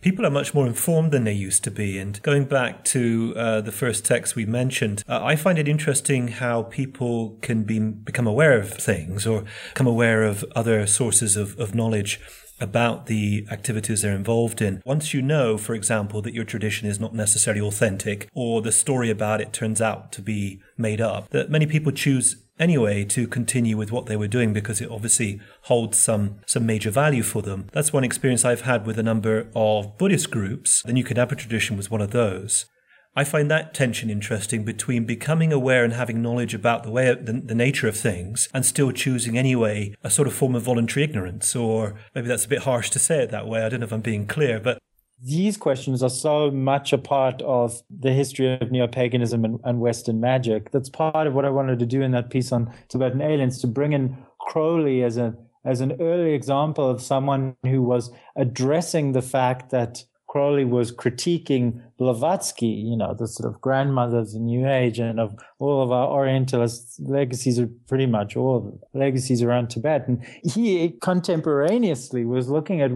People are much more informed than they used to be. And going back to uh, the first text we mentioned, uh, I find it interesting how people can be, become aware of things or become aware of other sources of, of knowledge about the activities they're involved in. Once you know, for example, that your tradition is not necessarily authentic or the story about it turns out to be made up, that many people choose anyway to continue with what they were doing because it obviously holds some some major value for them. That's one experience I've had with a number of Buddhist groups. The New Kadampa tradition was one of those. I find that tension interesting between becoming aware and having knowledge about the way the, the, nature of things and still choosing anyway a sort of form of voluntary ignorance or maybe that's a bit harsh to say it that way I don't know if I'm being clear but these questions are so much a part of the history of neo-paganism and, and Western magic. That's part of what I wanted to do in that piece on Tibetan aliens to bring in Crowley as a as an early example of someone who was addressing the fact that Crowley was critiquing Blavatsky, you know, the sort of grandmother of the New Age and of all of our Orientalist legacies are pretty much all legacies around Tibet. And he contemporaneously was looking at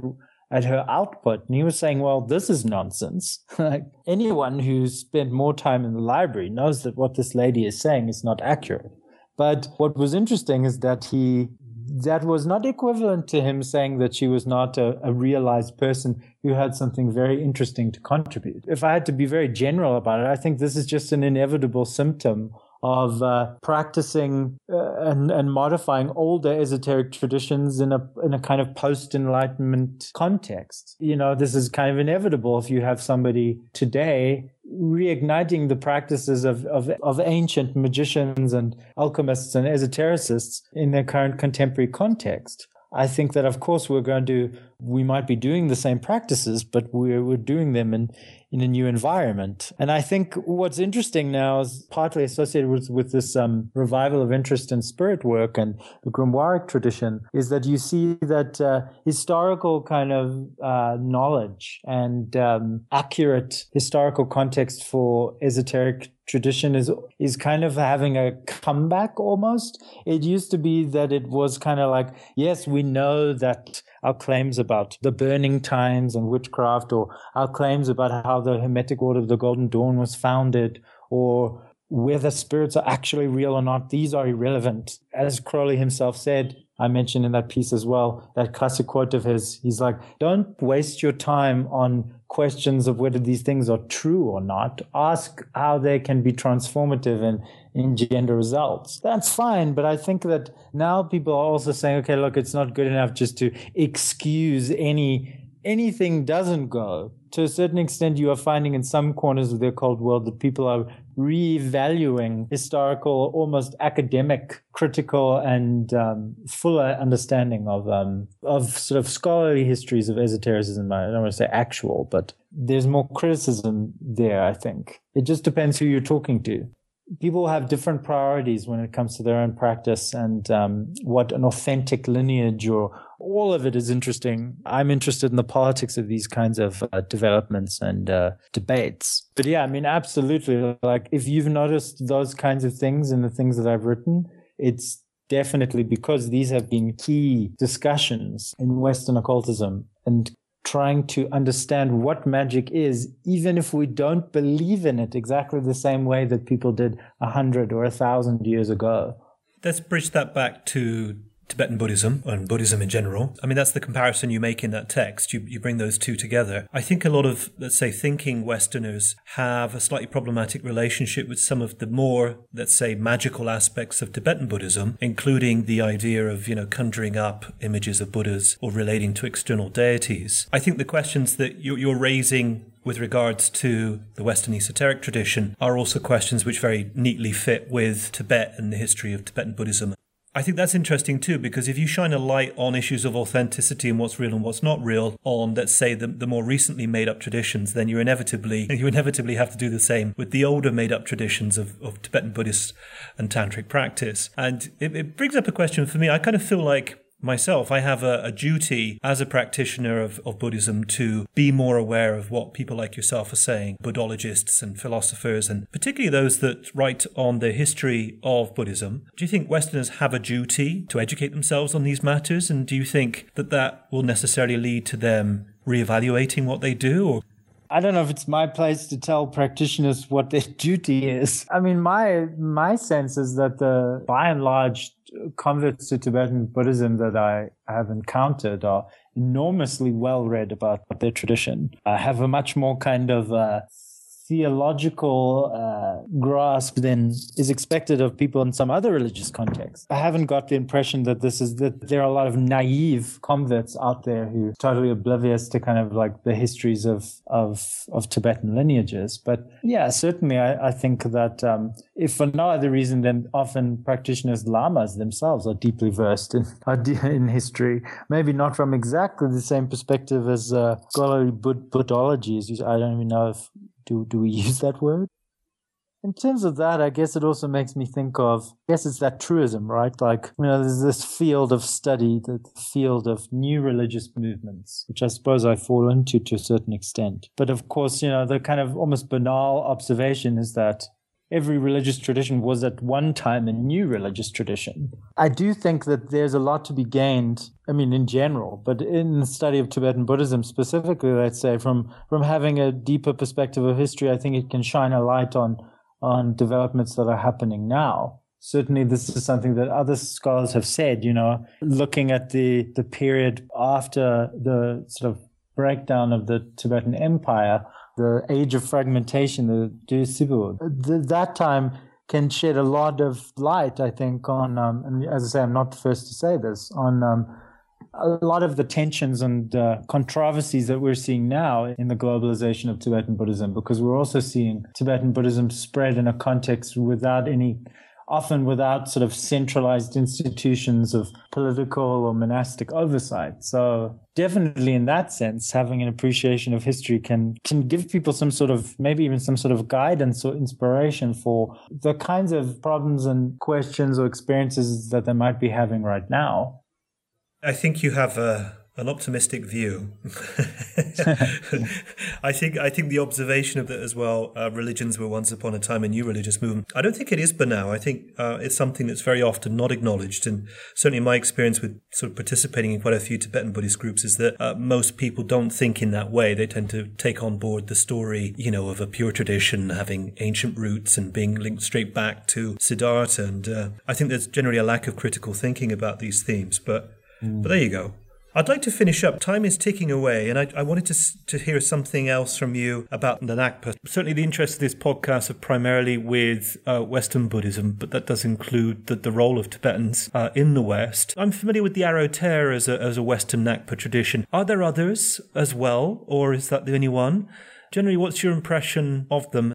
at her output. And he was saying, well, this is nonsense. like anyone who's spent more time in the library knows that what this lady is saying is not accurate. But what was interesting is that he that was not equivalent to him saying that she was not a, a, realized person who had something very interesting to contribute. If I had to be very general about it, I think this is just an inevitable symptom of uh, practicing uh, and, and modifying older esoteric traditions in a in a kind of post enlightenment context. You know, this is kind of inevitable if you have somebody today reigniting the practices of, of, of ancient magicians and alchemists and esotericists in their current contemporary context. I think that, of course, we're going to, we might be doing the same practices, but we're, we're doing them in, in a new environment. And I think what's interesting now is partly associated with, with this um, revival of interest in spirit work and the grimoire tradition is that you see that uh, historical kind of uh, knowledge and um, accurate historical context for esoteric tradition is is kind of having a comeback almost. It used to be that it was kind of like, yes, we know that our claims about the burning times and witchcraft, or our claims about how the Hermetic Order of the Golden Dawn was founded, or whether spirits are actually real or not, these are irrelevant. As Crowley himself said, I mentioned in that piece as well, that classic quote of his, he's like, don't waste your time on questions of whether these things are true or not. Ask how they can be transformative and engender results. That's fine. But I think that now people are also saying, okay, look, it's not good enough just to excuse any anything doesn't go. To a certain extent, you are finding in some corners of the occult world that people are revaluing historical, almost academic, critical, and um, fuller understanding of um, of sort of scholarly histories of esotericism. I don't want to say actual, but there's more criticism there. I think it just depends who you're talking to people have different priorities when it comes to their own practice and um, what an authentic lineage or all of it is interesting. I'm interested in the politics of these kinds of uh, developments and uh, debates. But yeah, I mean, absolutely. Like if you've noticed those kinds of things in the things that I've written, it's definitely because these have been key discussions in Western occultism and trying to understand what magic is, even if we don't believe in it exactly the same way that people did a hundred or a thousand years ago. Let's bridge that back to Tibetan Buddhism and Buddhism in general. I mean, that's the comparison you make in that text. You, you bring those two together. I think a lot of, let's say, thinking Westerners have a slightly problematic relationship with some of the more, let's say, magical aspects of Tibetan Buddhism, including the idea of, you know, conjuring up images of Buddhas or relating to external deities. I think the questions that you're raising with regards to the Western esoteric tradition are also questions which very neatly fit with Tibet and the history of Tibetan Buddhism. I think that's interesting too, because if you shine a light on issues of authenticity and what's real and what's not real on, let's say, the, the more recently made up traditions, then you inevitably you inevitably have to do the same with the older made up traditions of, of Tibetan Buddhist and tantric practice. And it, it brings up a question for me. I kind of feel like myself, I have a, a, duty as a practitioner of, of Buddhism to be more aware of what people like yourself are saying, Buddhologists and philosophers, and particularly those that write on the history of Buddhism. Do you think Westerners have a duty to educate themselves on these matters? And do you think that that will necessarily lead to them reevaluating what they do? Or I don't know if it's my place to tell practitioners what their duty is. I mean, my my sense is that the by and large converts to Tibetan Buddhism that I have encountered are enormously well read about their tradition. I have a much more kind of uh, theological uh, grasp than is expected of people in some other religious contexts. I haven't got the impression that this is that there are a lot of naive converts out there who are totally oblivious to kind of like the histories of of of Tibetan lineages. But yeah, certainly I, I think that um, if for no other reason than often practitioners lamas themselves are deeply versed in in history, maybe not from exactly the same perspective as uh, scholarly Bud- Buddhology. I don't even know if do do we use that word? In terms of that, I guess it also makes me think of, I guess it's that truism, right? Like, you know, there's this field of study, the field of new religious movements, which I suppose I fall into to a certain extent. But of course, you know, the kind of almost banal observation is that every religious tradition was at one time a new religious tradition. I do think that there's a lot to be gained, I mean, in general, but in the study of Tibetan Buddhism specifically, let's say, from, from having a deeper perspective of history, I think it can shine a light on, on developments that are happening now certainly this is something that other scholars have said you know looking at the the period after the sort of breakdown of the tibetan empire the age of fragmentation, the Desibu, that time can shed a lot of light, I think, on, um, and as I say, I'm not the first to say this, on um, a lot of the tensions and uh, controversies that we're seeing now in the globalization of Tibetan Buddhism, because we're also seeing Tibetan Buddhism spread in a context without any often without sort of centralized institutions of political or monastic oversight. So definitely in that sense, having an appreciation of history can, can give people some sort of, maybe even some sort of guidance or inspiration for the kinds of problems and questions or experiences that they might be having right now. I think you have a an optimistic view. I think I think the observation of that as well. Uh, religions were once upon a time a new religious movement. I don't think it is, but now I think uh, it's something that's very often not acknowledged. And certainly, my experience with sort of participating in quite a few Tibetan Buddhist groups is that uh, most people don't think in that way. They tend to take on board the story, you know, of a pure tradition having ancient roots and being linked straight back to Siddhartha. And uh, I think there's generally a lack of critical thinking about these themes. But mm. but there you go. I'd like to finish up. Time is ticking away, and I, I, wanted to to hear something else from you about the Ngakpa. Certainly, the interest of this podcast are primarily with uh, Western Buddhism, but that does include the, the role of Tibetans uh, in the West. I'm familiar with the Aro Ter as a, as a Western Ngakpa tradition. Are there others as well, or is that the only one? Generally, what's your impression of them?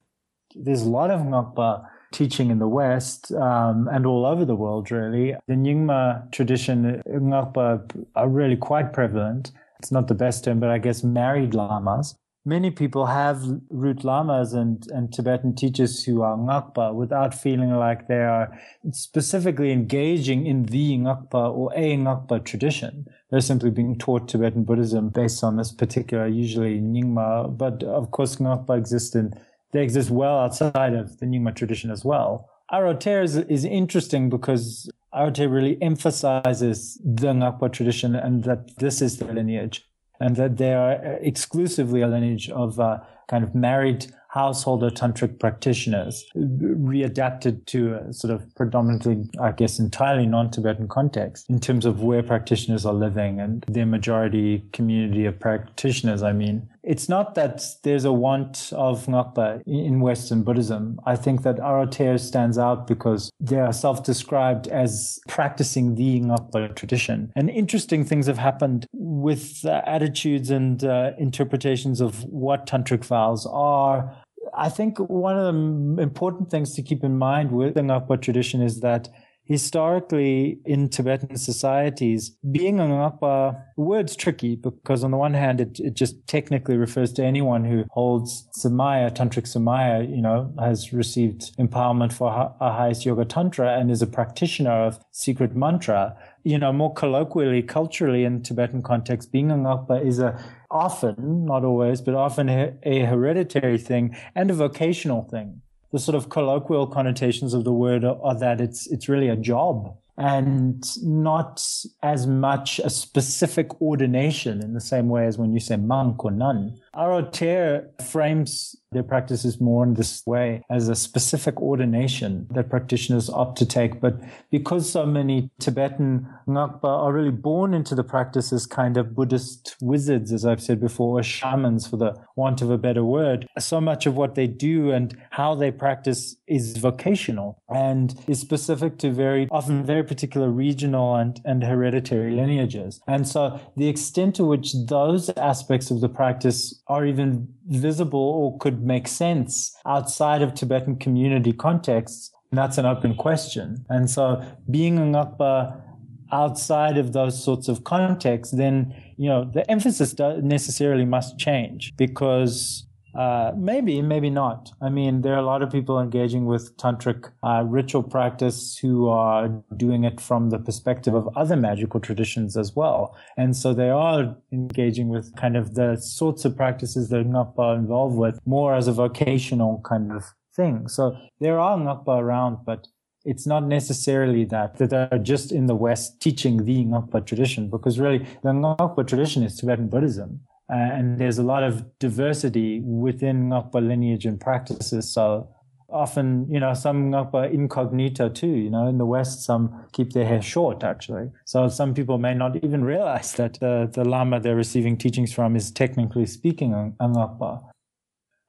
There's a lot of Ngakpa teaching in the West um, and all over the world, really. The Nyingma tradition, Ngakpa, are really quite prevalent. It's not the best term, but I guess married lamas. Many people have root lamas and, and Tibetan teachers who are Ngakpa without feeling like they are specifically engaging in the Ngakpa or a Ngakpa tradition. They're simply being taught Tibetan Buddhism based on this particular, usually Nyingma. But of course, Ngakpa exists in they exist well outside of the Nyingma tradition as well. Aroter is, is interesting because Aroter really emphasizes the Ngakpa tradition and that this is the lineage and that they are exclusively a lineage of uh, kind of married householder tantric practitioners readapted to a sort of predominantly, I guess, entirely non-Tibetan context in terms of where practitioners are living and their majority community of practitioners. I mean, it's not that there's a want of Ngakpa in Western Buddhism. I think that Aro stands out because they are self-described as practicing the Ngakpa tradition. And interesting things have happened with uh, attitudes and uh, interpretations of what tantric vows are. I think one of the important things to keep in mind with the Ngakpa tradition is that historically in Tibetan societies, being a Ngakpa, the word's tricky because on the one hand, it, it just technically refers to anyone who holds Samaya, Tantric Samaya, you know, has received empowerment for a highest yoga tantra and is a practitioner of secret mantra. You know, more colloquially, culturally in Tibetan context, being a Ngakpa is a often, not always, but often a hereditary thing and a vocational thing the sort of colloquial connotations of the word are, are that it's it's really a job and not as much a specific ordination in the same way as when you say monk or nun. Aro Ter frames their practices more in this way as a specific ordination that practitioners opt to take. But because so many Tibetan Ngakpa are really born into the practice as kind of Buddhist wizards, as I've said before, or shamans for the want of a better word, so much of what they do and how they practice is vocational and is specific to very often very particular regional and, and hereditary lineages. And so the extent to which those aspects of the practice are even visible or could make sense outside of Tibetan community contexts, that's an open question. And so being a Ngakpa outside of those sorts of contexts, then, you know, the emphasis necessarily must change because uh, maybe, maybe not. I mean, there are a lot of people engaging with tantric uh, ritual practice who are doing it from the perspective of other magical traditions as well. And so they are engaging with kind of the sorts of practices that Ngakpa are involved with more as a vocational kind of thing. So there are Ngakpa around, but it's not necessarily that, that they're just in the West teaching the Ngakpa tradition, because really the Ngakpa tradition is Tibetan Buddhism. Uh, and there's a lot of diversity within Ngakpa lineage and practices. So often, you know, some Ngakpa incognito too, you know, in the West, some keep their hair short actually. So some people may not even realize that uh, the Lama they're receiving teachings from is technically speaking a Ngakpa.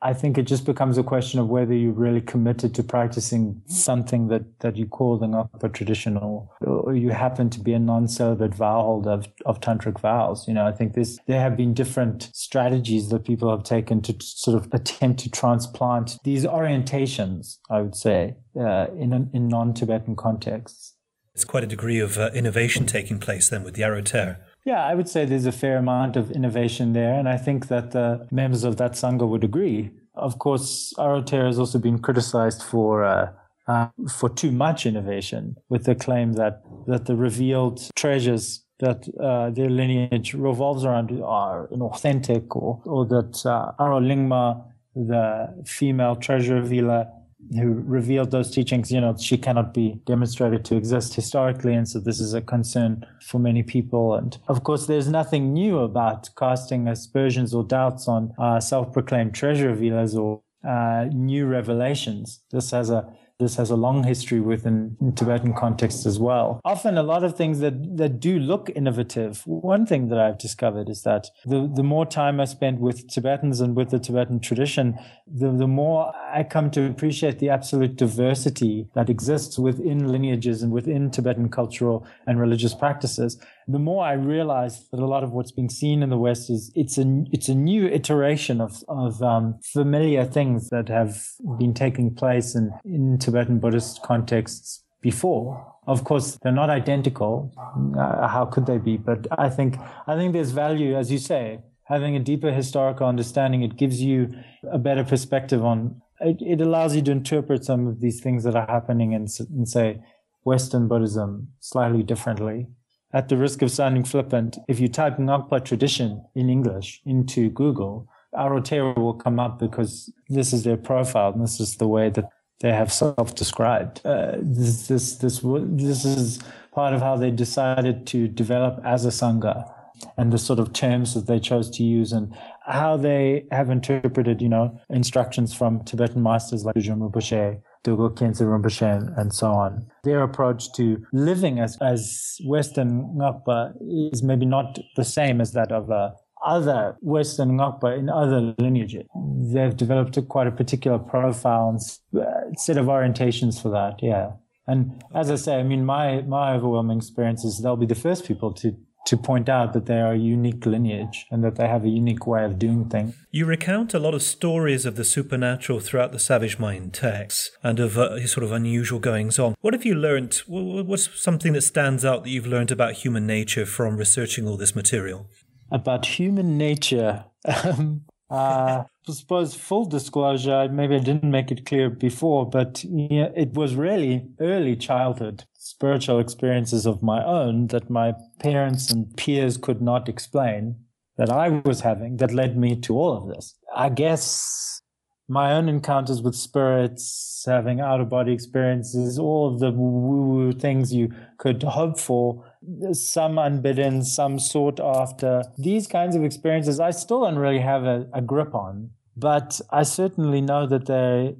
I think it just becomes a question of whether you're really committed to practicing something that, that you call the Ngakpa traditional, or you happen to be a non-celibate vow holder of, of tantric vows. You know, I think this, there have been different strategies that people have taken to sort of attempt to transplant these orientations, I would say, uh, in, in non-Tibetan contexts. It's quite a degree of uh, innovation taking place then with the Aro Ter. Yeah, I would say there's a fair amount of innovation there, and I think that the members of that sangha would agree. Of course, Aro has also been criticized for uh, uh, for too much innovation, with the claim that that the revealed treasures that uh, their lineage revolves around are inauthentic, or or that uh, Aro Lingma, the female treasure revealer, who revealed those teachings, you know, she cannot be demonstrated to exist historically. And so this is a concern for many people. And of course, there's nothing new about casting aspersions or doubts on uh, self proclaimed treasure revealers or uh, new revelations. This has a this has a long history within Tibetan context as well. Often a lot of things that, that do look innovative. One thing that I've discovered is that the, the more time I spend with Tibetans and with the Tibetan tradition, the, the more I come to appreciate the absolute diversity that exists within lineages and within Tibetan cultural and religious practices the more I realize that a lot of what's being seen in the West is it's a it's a new iteration of of um, familiar things that have been taking place in in Tibetan Buddhist contexts before. Of course, they're not identical. Uh, how could they be? But I think I think there's value, as you say, having a deeper historical understanding. It gives you a better perspective on. It, it allows you to interpret some of these things that are happening in, in say Western Buddhism slightly differently at the risk of sounding flippant, if you type Ngakpa tradition in English into Google, Aro Ter will come up because this is their profile and this is the way that they have self-described. Uh, this, this, this, this is part of how they decided to develop as a sangha and the sort of terms that they chose to use and how they have interpreted, you know, instructions from Tibetan masters like Rinpoche Dilgo Khyentse Rinpoche, and so on. Their approach to living as, as Western Ngakpa is maybe not the same as that of uh, other Western Ngakpa in other lineages. They've developed a, quite a particular profile and uh, set of orientations for that, yeah. And as I say, I mean, my, my overwhelming experience is they'll be the first people to to point out that they are a unique lineage and that they have a unique way of doing things. You recount a lot of stories of the supernatural throughout the Savage Mind texts and of uh, sort of unusual goings on. What have you learned? What's something that stands out that you've learned about human nature from researching all this material? About human nature. Um, uh, suppose full disclosure, maybe I didn't make it clear before, but yeah, it was really early childhood spiritual experiences of my own that my parents and peers could not explain that I was having that led me to all of this. I guess my own encounters with spirits, having out of body experiences, all of the woo woo things you could hope for some unbidden, some sought after. These kinds of experiences I still don't really have a, a grip on, but I certainly know that they,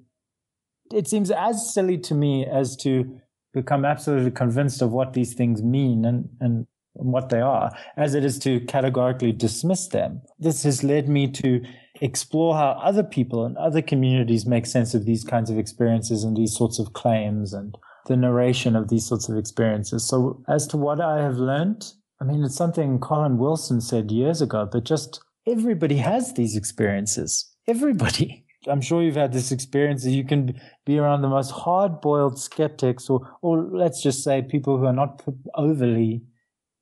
it seems as silly to me as to become absolutely convinced of what these things mean and, and what they are, as it is to categorically dismiss them. This has led me to explore how other people and other communities make sense of these kinds of experiences and these sorts of claims and the narration of these sorts of experiences. So, as to what I have learned, I mean, it's something Colin Wilson said years ago, but just everybody has these experiences. Everybody. I'm sure you've had this experience that you can be around the most hard boiled skeptics, or, or let's just say people who are not overly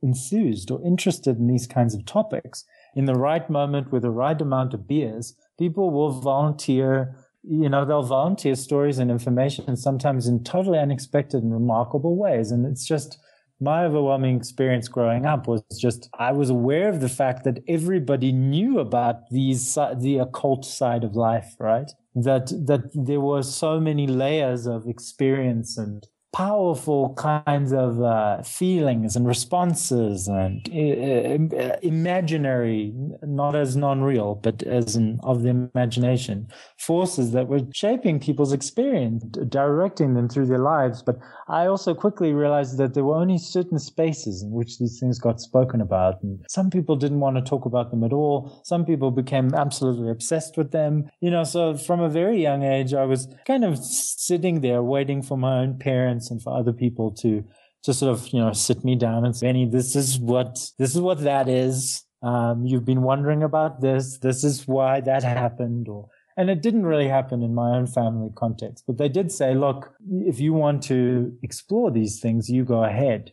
enthused or interested in these kinds of topics. In the right moment with the right amount of beers, people will volunteer you know, they'll volunteer stories and information sometimes in totally unexpected and remarkable ways. And it's just my overwhelming experience growing up was just I was aware of the fact that everybody knew about these the occult side of life, right? That that there were so many layers of experience and powerful kinds of uh, feelings and responses and uh, uh, imaginary, not as non-real, but as of the imagination, forces that were shaping people's experience, directing them through their lives. But I also quickly realized that there were only certain spaces in which these things got spoken about. And some people didn't want to talk about them at all. Some people became absolutely obsessed with them. You know, so from a very young age, I was kind of sitting there waiting for my own parents and for other people to to sort of you know sit me down and say, Benny, this is what this is what that is. Um, you've been wondering about this. This is why that happened, or and it didn't really happen in my own family context. But they did say, look, if you want to explore these things, you go ahead.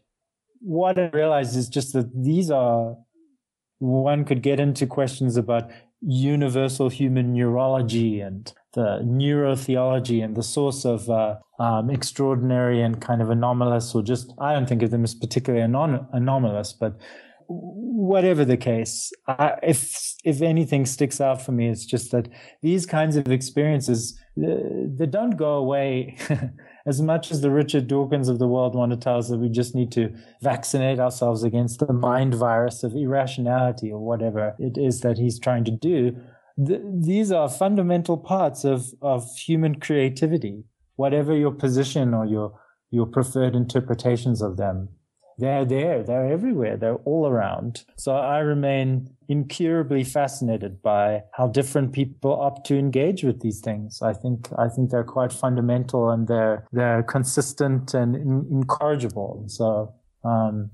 What I realized is just that these are one could get into questions about universal human neurology and the neurotheology and the source of uh, um, extraordinary and kind of anomalous, or just I don't think of them as particularly anon- anomalous, but whatever the case, I, if if anything sticks out for me, it's just that these kinds of experiences uh, they don't go away. as much as the Richard Dawkins of the world want to tell us that we just need to vaccinate ourselves against the mind virus of irrationality or whatever it is that he's trying to do, th- these are fundamental parts of, of human creativity, whatever your position or your, your preferred interpretations of them. They're there. They're everywhere. They're all around. So I remain incurably fascinated by how different people opt to engage with these things. I think, I think they're quite fundamental and they're, they're consistent and in, incorrigible. So, um,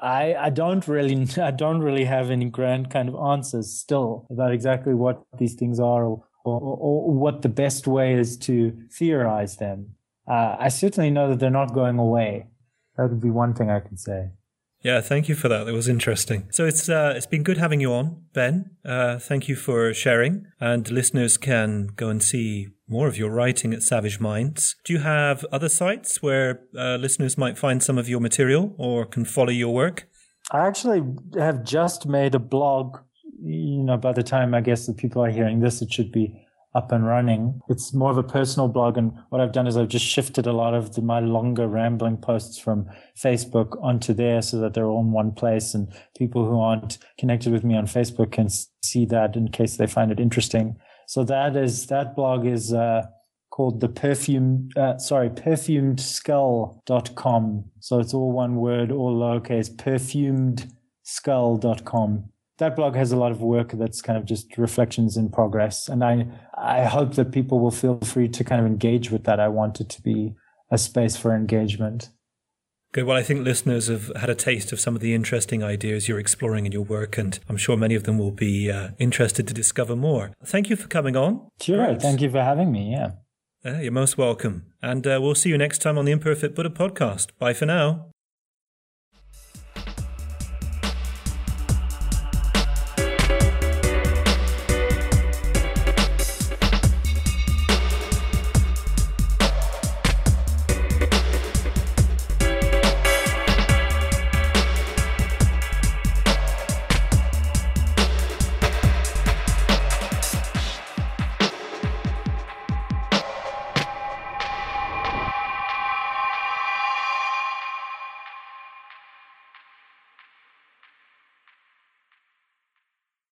I, I don't really I don't really have any grand kind of answers still about exactly what these things are or, or, or what the best way is to theorize them. Uh, I certainly know that they're not going away. That would be one thing I can say. Yeah, thank you for that. That was interesting. So it's uh, it's been good having you on, Ben. Uh, thank you for sharing. And listeners can go and see more of your writing at Savage Minds. Do you have other sites where uh, listeners might find some of your material or can follow your work? I actually have just made a blog. You know, by the time I guess the people are hearing this, it should be up and running. It's more of a personal blog. And what I've done is I've just shifted a lot of the, my longer rambling posts from Facebook onto there so that they're all in one place. And people who aren't connected with me on Facebook can see that in case they find it interesting. So that is, that blog is, uh, called the perfume, uh, sorry, perfumedskull.com. So it's all one word, all lowercase, perfumedskull.com that blog has a lot of work that's kind of just reflections in progress. And I, I hope that people will feel free to kind of engage with that. I want it to be a space for engagement. Good. Well, I think listeners have had a taste of some of the interesting ideas you're exploring in your work, and I'm sure many of them will be uh, interested to discover more. Thank you for coming on. Sure. Great. Thank you for having me. Yeah. Uh, you're most welcome. And uh, we'll see you next time on the Imperfect Buddha podcast. Bye for now.